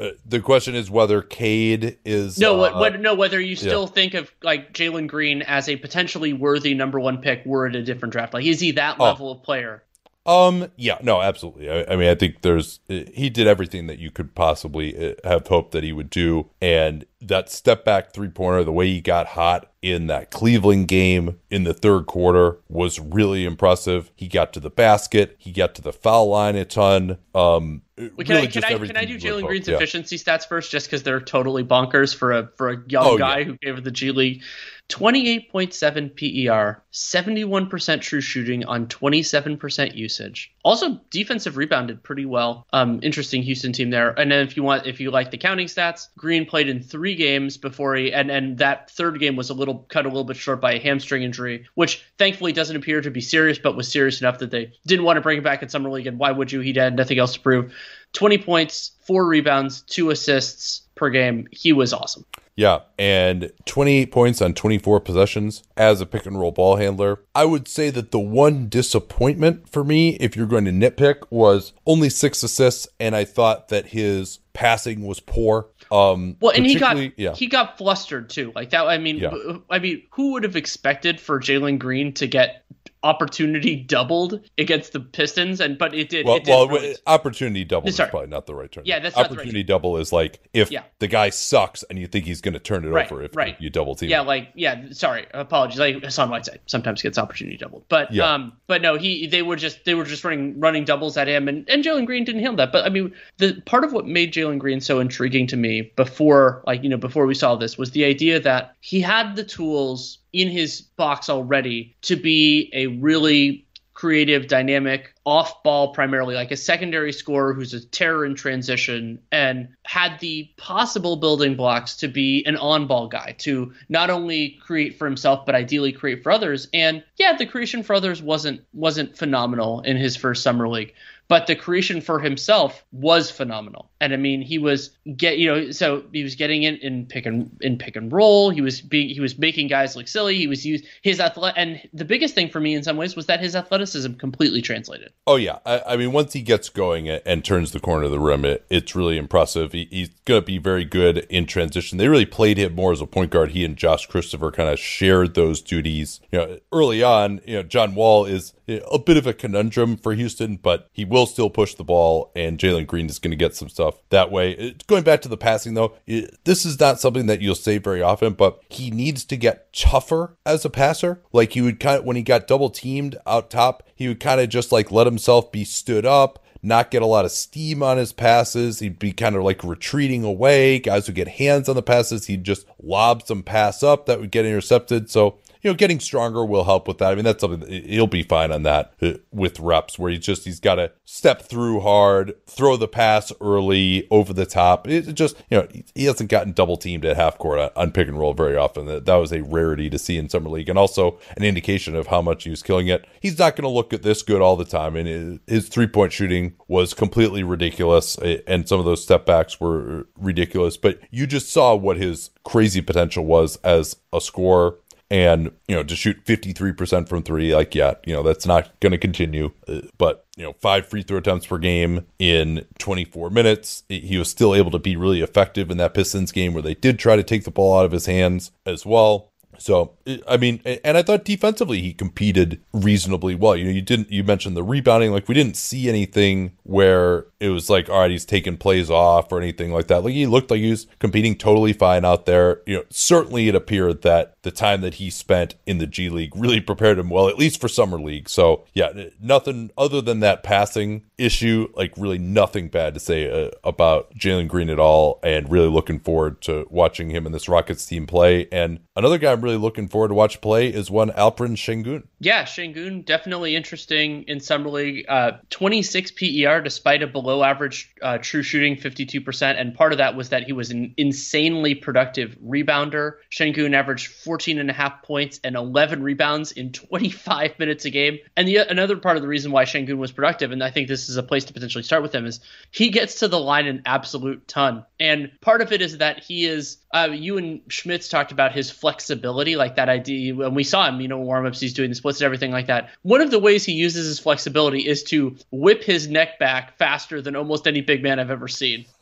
uh, the question is whether Cade is no, uh, what, what, no, whether you still yeah. think of like Jalen Green as a potentially worthy number one pick were it a different draft. Like, is he that oh. level of player? Um. Yeah. No. Absolutely. I, I, mean, I think there's he did everything that you could possibly uh, have hoped that he would do, and that step back three pointer, the way he got hot in that Cleveland game in the third quarter was really impressive. He got to the basket, he got to the foul line a ton. Um, can, really I, can, I, can I do Jalen Green's yeah. efficiency stats first, just because they're totally bonkers for a for a young oh, guy yeah. who gave the G League. 28.7 PER, 71% true shooting on 27% usage. Also, defensive rebounded pretty well. Um, interesting Houston team there. And then if you want, if you like the counting stats, Green played in three games before he, and and that third game was a little cut a little bit short by a hamstring injury, which thankfully doesn't appear to be serious, but was serious enough that they didn't want to bring him back in summer league. And why would you? He had nothing else to prove. 20 points, four rebounds, two assists per game. He was awesome. Yeah, and 28 points on 24 possessions as a pick and roll ball handler. I would say that the one disappointment for me, if you're going to nitpick, was only six assists, and I thought that his passing was poor. Um, well, and he got yeah. he got flustered too, like that. I mean, yeah. I mean, who would have expected for Jalen Green to get opportunity doubled against the Pistons, and but it did. Well, it did well really... opportunity double Sorry. is probably not the right term. Yeah, that's opportunity right. Opportunity double is like if yeah. the guy sucks and you think he's going to turn it right, over if right. you double team. Yeah, like yeah. Sorry, apologies. Like Hassan Whiteside sometimes gets opportunity doubled, but yeah. um, but no, he they were just they were just running running doubles at him, and and Jalen Green didn't handle that. But I mean, the part of what made Jalen Green so intriguing to me before like you know before we saw this was the idea that he had the tools in his box already to be a really creative, dynamic, off ball primarily, like a secondary scorer who's a terror in transition, and had the possible building blocks to be an on ball guy, to not only create for himself, but ideally create for others. And yeah, the creation for others wasn't wasn't phenomenal in his first summer league but the creation for himself was phenomenal. And I mean, he was get you know, so he was getting in in pick and in pick and roll. He was being he was making guys look silly. He was used his athletic, and the biggest thing for me in some ways was that his athleticism completely translated. Oh yeah, I, I mean, once he gets going and turns the corner of the rim, it, it's really impressive. He, he's going to be very good in transition. They really played him more as a point guard. He and Josh Christopher kind of shared those duties. You know, early on, you know, John Wall is a bit of a conundrum for Houston, but he will still push the ball, and Jalen Green is going to get some stuff that way. Uh, going back to the passing, though, this is not something that you'll say very often, but he needs to get tougher as a passer. Like he would kind of, when he got double teamed out top, he would kind of just like let himself be stood up not get a lot of steam on his passes. He'd be kind of like retreating away. Guys would get hands on the passes. He'd just lob some pass up that would get intercepted. So you know, getting stronger will help with that. I mean, that's something he'll be fine on that uh, with reps where he's just, he's got to step through hard, throw the pass early over the top. It just, you know, he hasn't gotten double teamed at half court on, pick and roll very often. That, that was a rarity to see in Summer League and also an indication of how much he was killing it. He's not going to look at this good all the time. And his, his three point shooting was completely ridiculous. And some of those step backs were ridiculous. But you just saw what his crazy potential was as a scorer and you know to shoot 53% from three like yeah you know that's not going to continue uh, but you know five free throw attempts per game in 24 minutes he was still able to be really effective in that pistons game where they did try to take the ball out of his hands as well so I mean, and I thought defensively he competed reasonably well. You know, you didn't you mentioned the rebounding, like we didn't see anything where it was like, all right, he's taking plays off or anything like that. Like he looked like he was competing totally fine out there. You know, certainly it appeared that the time that he spent in the G League really prepared him well, at least for summer league. So yeah, nothing other than that passing issue, like really nothing bad to say uh, about Jalen Green at all. And really looking forward to watching him in this Rockets team play. And another guy I'm really looking forward to watch play is one Alperen Sengun. Yeah, Sengun definitely interesting in summer league. Uh, 26 PER despite a below average uh, true shooting, 52%. And part of that was that he was an insanely productive rebounder. Sengun averaged 14 and a half points and 11 rebounds in 25 minutes a game. And the, another part of the reason why Sengun was productive, and I think this is a place to potentially start with him, is he gets to the line an absolute ton. And part of it is that he is, uh, you and Schmitz talked about his flexibility, like that idea. When we saw him, you know, warm ups, he's doing the splits and everything like that. One of the ways he uses his flexibility is to whip his neck back faster than almost any big man I've ever seen. (laughs)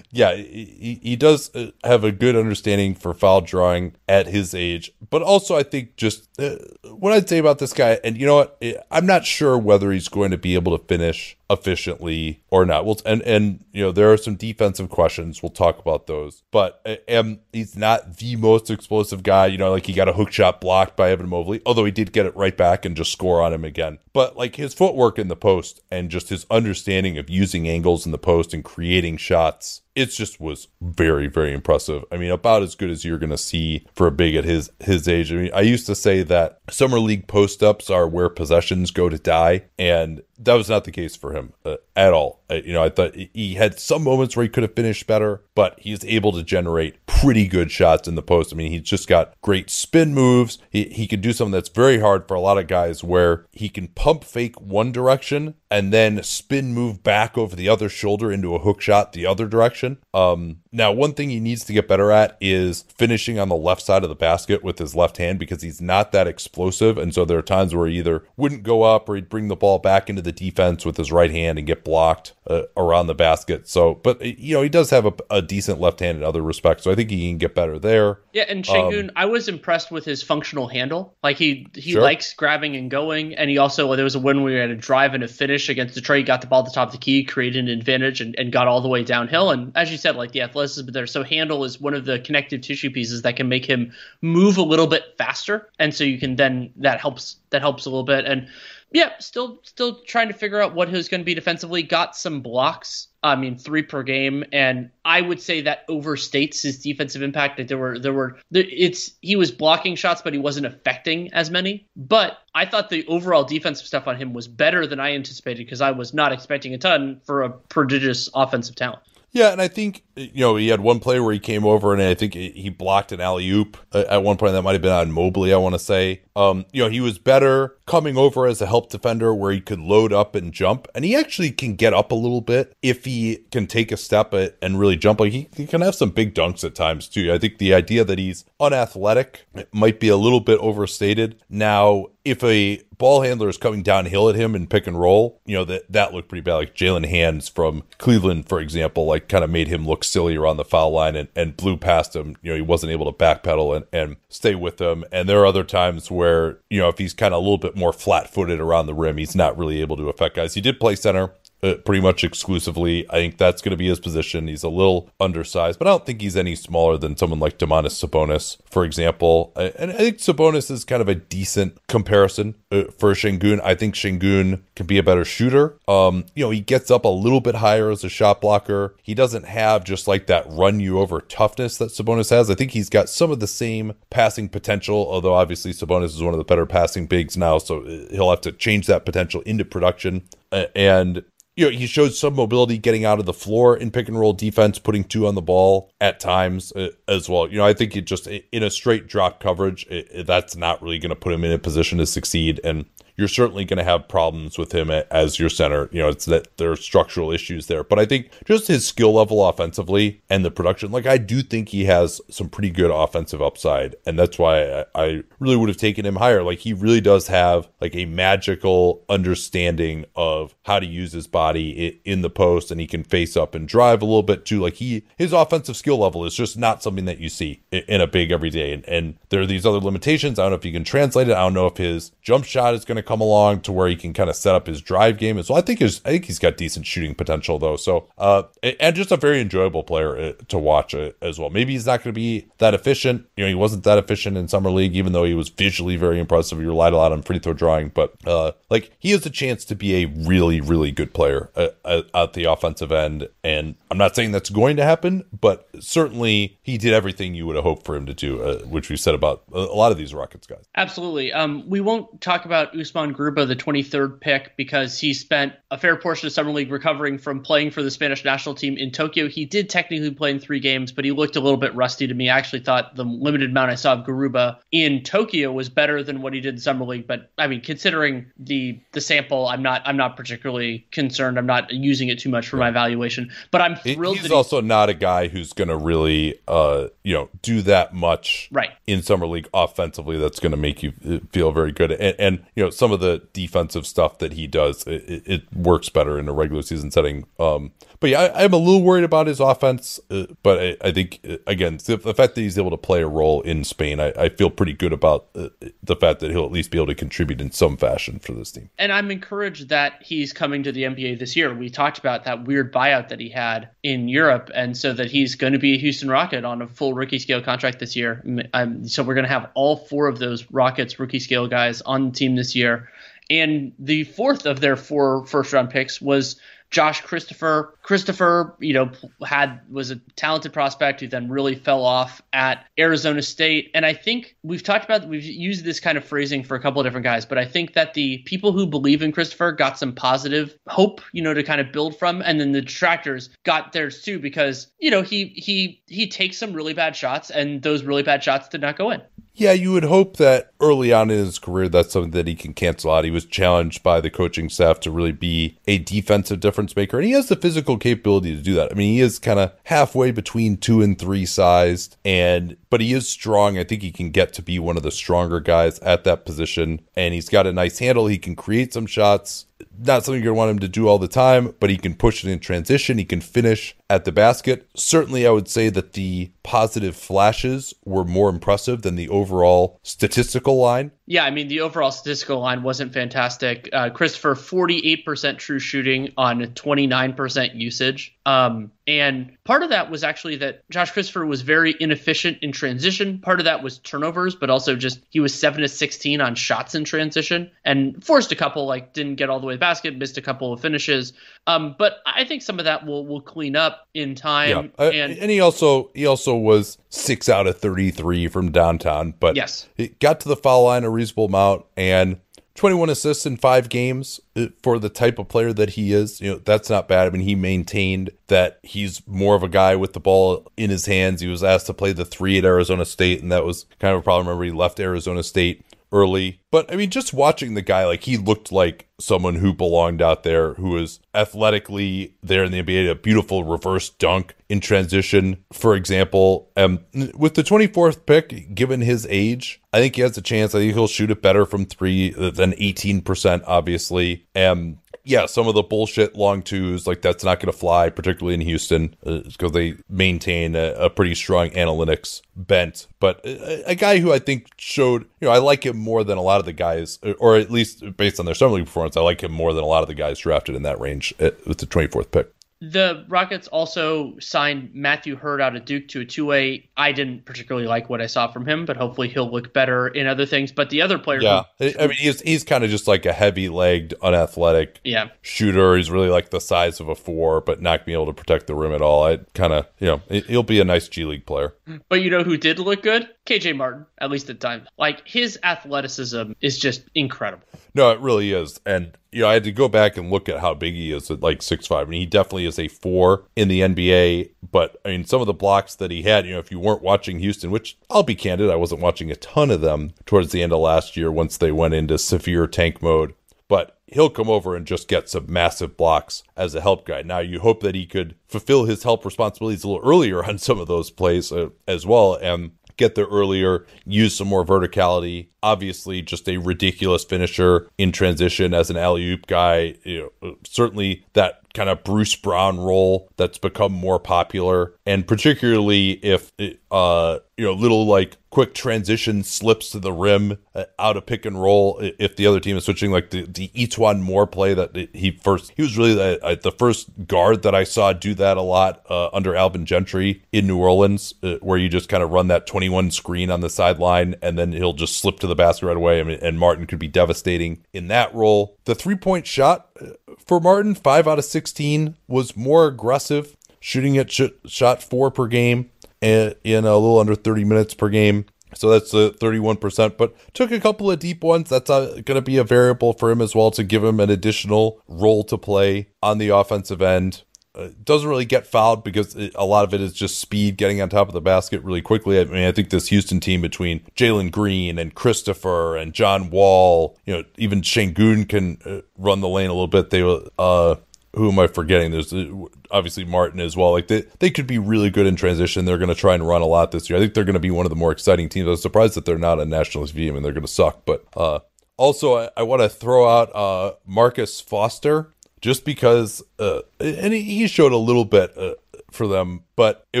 yeah, he, he does uh, have a good understanding for foul drawing at his age, but also I think just uh, what I'd say about this guy, and you know what, I'm not sure whether he's going to be able to finish efficiently or not. Well, and and you know there are some defensive questions. We'll talk about those, but um, he's not the most explosive guy. You know, like he got a hook shot blocked by Evan Mobley, although he did get it right back and just score on him again. But like his footwork in the post and just his understanding of using angles in the post and creating shots it just was very very impressive. I mean about as good as you're to see for a big at his his age. I mean i used to say that summer league post ups are where possessions go to die and that was not the case for him uh, at all. Uh, you know, I thought he had some moments where he could have finished better, but he's able to generate pretty good shots in the post. I mean, he's just got great spin moves. He, he can do something that's very hard for a lot of guys where he can pump fake one direction and then spin move back over the other shoulder into a hook shot the other direction. Um, now, one thing he needs to get better at is finishing on the left side of the basket with his left hand because he's not that explosive. And so there are times where he either wouldn't go up or he'd bring the ball back into the defense with his right hand and get blocked uh, around the basket. So, but, you know, he does have a, a, decent left hand in other respects. So I think he can get better there. Yeah. And Sengun, um, I was impressed with his functional handle. Like he, he sure. likes grabbing and going. And he also, there was a win where he had a drive and a finish against Detroit. He got the ball at the top of the key, created an advantage and, and got all the way downhill. And as you said, like the athletic athleticism there. So handle is one of the connective tissue pieces that can make him move a little bit faster, and so you can then that helps that helps a little bit. And yeah, still still trying to figure out what he's going to be defensively. Got some blocks. I mean, three per game, and I would say that overstates his defensive impact. That there were there were it's he was blocking shots, but he wasn't affecting as many. But I thought the overall defensive stuff on him was better than I anticipated because I was not expecting a ton for a prodigious offensive talent. Yeah, and I think you know he had one play where he came over and I think he blocked an alley oop at one point. That might have been on Mobley, I want to say. Um, you know, he was better coming over as a help defender where he could load up and jump, and he actually can get up a little bit if he can take a step and really jump. Like he, he can have some big dunks at times too. I think the idea that he's unathletic might be a little bit overstated. Now, if a ball handler is coming downhill at him and pick and roll, you know, that that looked pretty bad. Like Jalen Hands from Cleveland, for example, like kind of made him look silly around the foul line and, and blew past him. You know, he wasn't able to backpedal and, and stay with them. And there are other times where, you know, if he's kind of a little bit more flat footed around the rim, he's not really able to affect guys. He did play center uh, pretty much exclusively. I think that's going to be his position. He's a little undersized, but I don't think he's any smaller than someone like Domantas Sabonis, for example. And I think Sabonis is kind of a decent comparison uh, for Sengun. I think Sengun can be a better shooter. Um, you know, he gets up a little bit higher as a shot blocker. He doesn't have just like that run you over toughness that Sabonis has. I think he's got some of the same passing potential, although obviously Sabonis is one of the better passing bigs now, so uh, he'll have to change that potential into production. And you know, he showed some mobility getting out of the floor in pick and roll defense, putting two on the ball at times uh, as well. You know, I think it just in a straight drop coverage, it, that's not really going to put him in a position to succeed. And you're certainly going to have problems with him as your center. You know, it's that there are structural issues there. But I think just his skill level offensively and the production, like I do think he has some pretty good offensive upside. And that's why I, really would have taken him higher. Like he really does have like a magical understanding of how to use his body in the post and he can face up and drive a little bit too. Like he, his offensive skill level is just not something that you see in a big everyday. And, and there are these other limitations. I don't know if you can translate it. I don't know if his jump shot is going to come along to where he can kind of set up his drive game as well. I think his, I think he's got decent shooting potential though. So, uh, and just a very enjoyable player uh, to watch uh, as well. Maybe he's not going to be that efficient. You know, he wasn't that efficient in summer league, even though he was visually very impressive. He relied a lot on free throw drawing, but uh, like he has a chance to be a really, really good player uh, uh, at the offensive end. And I'm not saying that's going to happen, but certainly he did everything you would have hoped for him to do, uh, which we said about a lot of these Rockets guys. Absolutely. Um, we won't talk about Usman Usman Garuba, the 23rd pick, because he spent a fair portion of Summer League recovering from playing for the Spanish national team in Tokyo. He did technically play in three games, but he looked a little bit rusty to me. I actually thought the limited amount I saw of Garuba in Tokyo was better than what he did in Summer League. But I mean, considering the the sample, I'm not I'm not particularly concerned. I'm not using it too much for my evaluation. But I'm thrilled. He's also not a guy who's going to really, uh, you know, do that much right in Summer League offensively. That's going to make you feel very good. And, and you know, some some of the defensive stuff that he does, it, it works better in a regular season setting. Um, but yeah, I, am a little worried about his offense. Uh, but I, I, think uh, again, the, the, fact that he's able to play a role in Spain, I, I feel pretty good about uh, the fact that he'll at least be able to contribute in some fashion for this team. And I'm encouraged that he's coming to the NBA this year. We talked about that weird buyout that he had in Europe, and so that he's going to be a Houston Rocket on a full rookie scale contract this year. Um, so we're going to have all four of those Rockets rookie scale guys on the team this year. And the fourth of their four first round picks was Josh Christopher. Christopher, you know, had was a talented prospect who then really fell off at Arizona State. And I think we've talked about we've used this kind of phrasing for a couple of different guys, but I think that the people who believe in Christopher got some positive hope, you know, to kind of build from, and then the detractors got theirs too because you know he he he takes some really bad shots, and those really bad shots did not go in. Yeah, you would hope that early on in his career, that's something that he can cancel out. He was challenged by the coaching staff to really be a defensive difference maker, and he has the physical capability to do that. I mean, he is kind of halfway between two and three sized, and but he is strong. I think he can get to be one of the stronger guys at that position, and he's got a nice handle. He can create some shots not something you're going to want him to do all the time, but he can push it in transition. He can finish at the basket. Certainly, I would say that the positive flashes were more impressive than the overall statistical line. Yeah, I mean, the overall statistical line wasn't fantastic. Uh, Christopher, 48% true shooting on 29% usage. Um, and part of that was actually that Josh Christopher was very inefficient in transition. Part of that was turnovers, but also just he was 7 to 16 on shots in transition and forced a couple, like didn't get all the way to the basket, missed a couple of finishes. Um, but I think some of that will will clean up in time. Yeah. Uh, and, and he also he also was six out of 33 from downtown, but yes, it got to the foul line a reasonable amount and 21 assists in five games uh, for the type of player that he is. You know, that's not bad. I mean, he maintained that he's more of a guy with the ball in his hands. He was asked to play the three at Arizona State, and that was kind of a problem. Remember, he left Arizona State early. But I mean, just watching the guy, like he looked like someone who belonged out there, who was athletically there in the NBA, a beautiful reverse dunk in transition, for example. Um, with the 24th pick, given his age, I think he has a chance. I think he'll shoot it better from three than 18%, obviously. And yeah, some of the bullshit long twos, like that's not going to fly, particularly in Houston, because uh, they maintain a, a, pretty strong analytics bent. But a, a, guy who I think showed, you know, I like him more than a lot of the guys, or at least based on their summer league performance, I like him more than a lot of the guys drafted in that range at, with the 24th pick. The Rockets also signed Matthew Hurt out of Duke to a two way. I didn't particularly like what I saw from him, but hopefully he'll look better in other things. But the other player, yeah, who, I mean he's he's kind of just like a heavy legged, unathletic, yeah. shooter. He's really like the size of a four, but not being able to protect the rim at all. I kind of you know he'll be a nice G League player. But you know who did look good? KJ Martin, at least at times. Like his athleticism is just incredible. No, it really is, and you know, I had to go back and look at how big he is at like six five. I mean, he definitely is a four in the NBA. But I mean, some of the blocks that he had, you know, if you weren't watching Houston, which I'll be candid, I wasn't watching a ton of them towards the end of last year once they went into severe tank mode. But he'll come over and just get some massive blocks as a help guy. Now, you hope that he could fulfill his help responsibilities a little earlier on some of those plays uh, as well. And get there earlier, use some more verticality. Obviously, just a ridiculous finisher in transition as an alley oop guy. You know, certainly that kind of Bruce Brown role that's become more popular, and particularly if uh you know little like quick transition slips to the rim uh, out of pick and roll if the other team is switching like the the E'Twaun Moore play that he first he was really the, uh, the first guard that I saw do that a lot uh, under Alvin Gentry in New Orleans uh, where you just kind of run that 21 screen on the sideline and then he'll just slip to the basket right away. And Martin could be devastating in that role. The three point shot uh, for Martin, five out of 16 was more aggressive, shooting at sh- shot four per game in a little under 30 minutes per game. So that's the 31%, but took a couple of deep ones. That's uh, going to be a variable for him as well to give him an additional role to play on the offensive end. Uh, doesn't really get fouled because it, a lot of it is just speed getting on top of the basket really quickly. I mean, I think this Houston team between Jalen Green and Christopher and John Wall, you know, even Sengun can uh, run the lane a little bit. They, uh, who am I forgetting? There's uh, obviously Martin as well. Like they, they could be really good in transition. They're going to try and run a lot this year. I think they're going to be one of the more exciting teams. I'm surprised that they're not a national team and they're going to suck, but uh, Also, I, I want to throw out uh, Marcus Foster just because, uh, and he, showed a little bit uh, for them, but it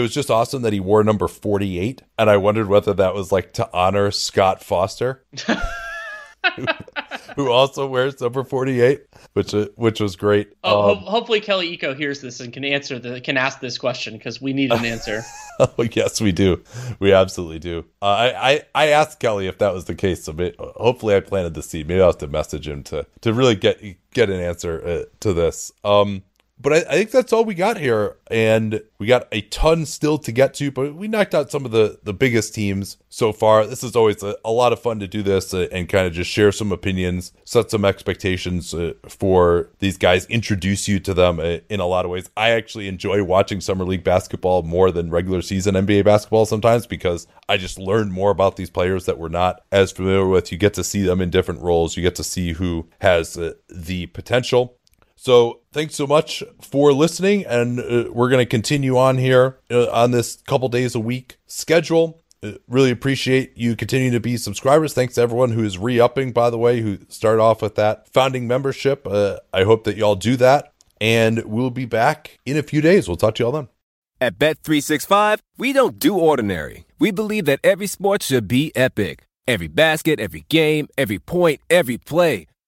was just awesome that he wore number 48. And I wondered whether that was like to honor Scott Foster. (laughs) (laughs) who also wears number 48 which uh, which was great. Oh, um, ho- hopefully Kelly Iko hears this and can answer the can ask this question because we need an (laughs) answer. Oh yes we do. We absolutely do. Uh, I, I i asked kelly if that was the case so may, hopefully i planted the seed. Maybe i'll have to message him to to really get get an answer uh, to this. Um but I, I, think that's all we got here. And we got a ton still to get to but we knocked out some of the the biggest teams so far. This is always a, a lot of fun to do this and kind of just share some opinions set some expectations uh, for these guys introduce you to them uh, in a lot of ways. I actually enjoy watching summer league basketball more than regular season nba basketball sometimes because i just learn more about these players that we're not as familiar with. You get to see them in different roles. You get to see who has uh, the potential so thanks so much for listening, and uh, we're going to continue on here uh, on this couple days a week schedule. Uh, really appreciate you continuing to be subscribers. Thanks to everyone who is re-upping, by the way, who started off with that founding membership. Uh, I hope that y'all do that, and we'll be back in a few days. We'll talk to y'all then. At Bet365, we don't do ordinary. We believe that every sport should be epic. Every basket, every game, every point, every play.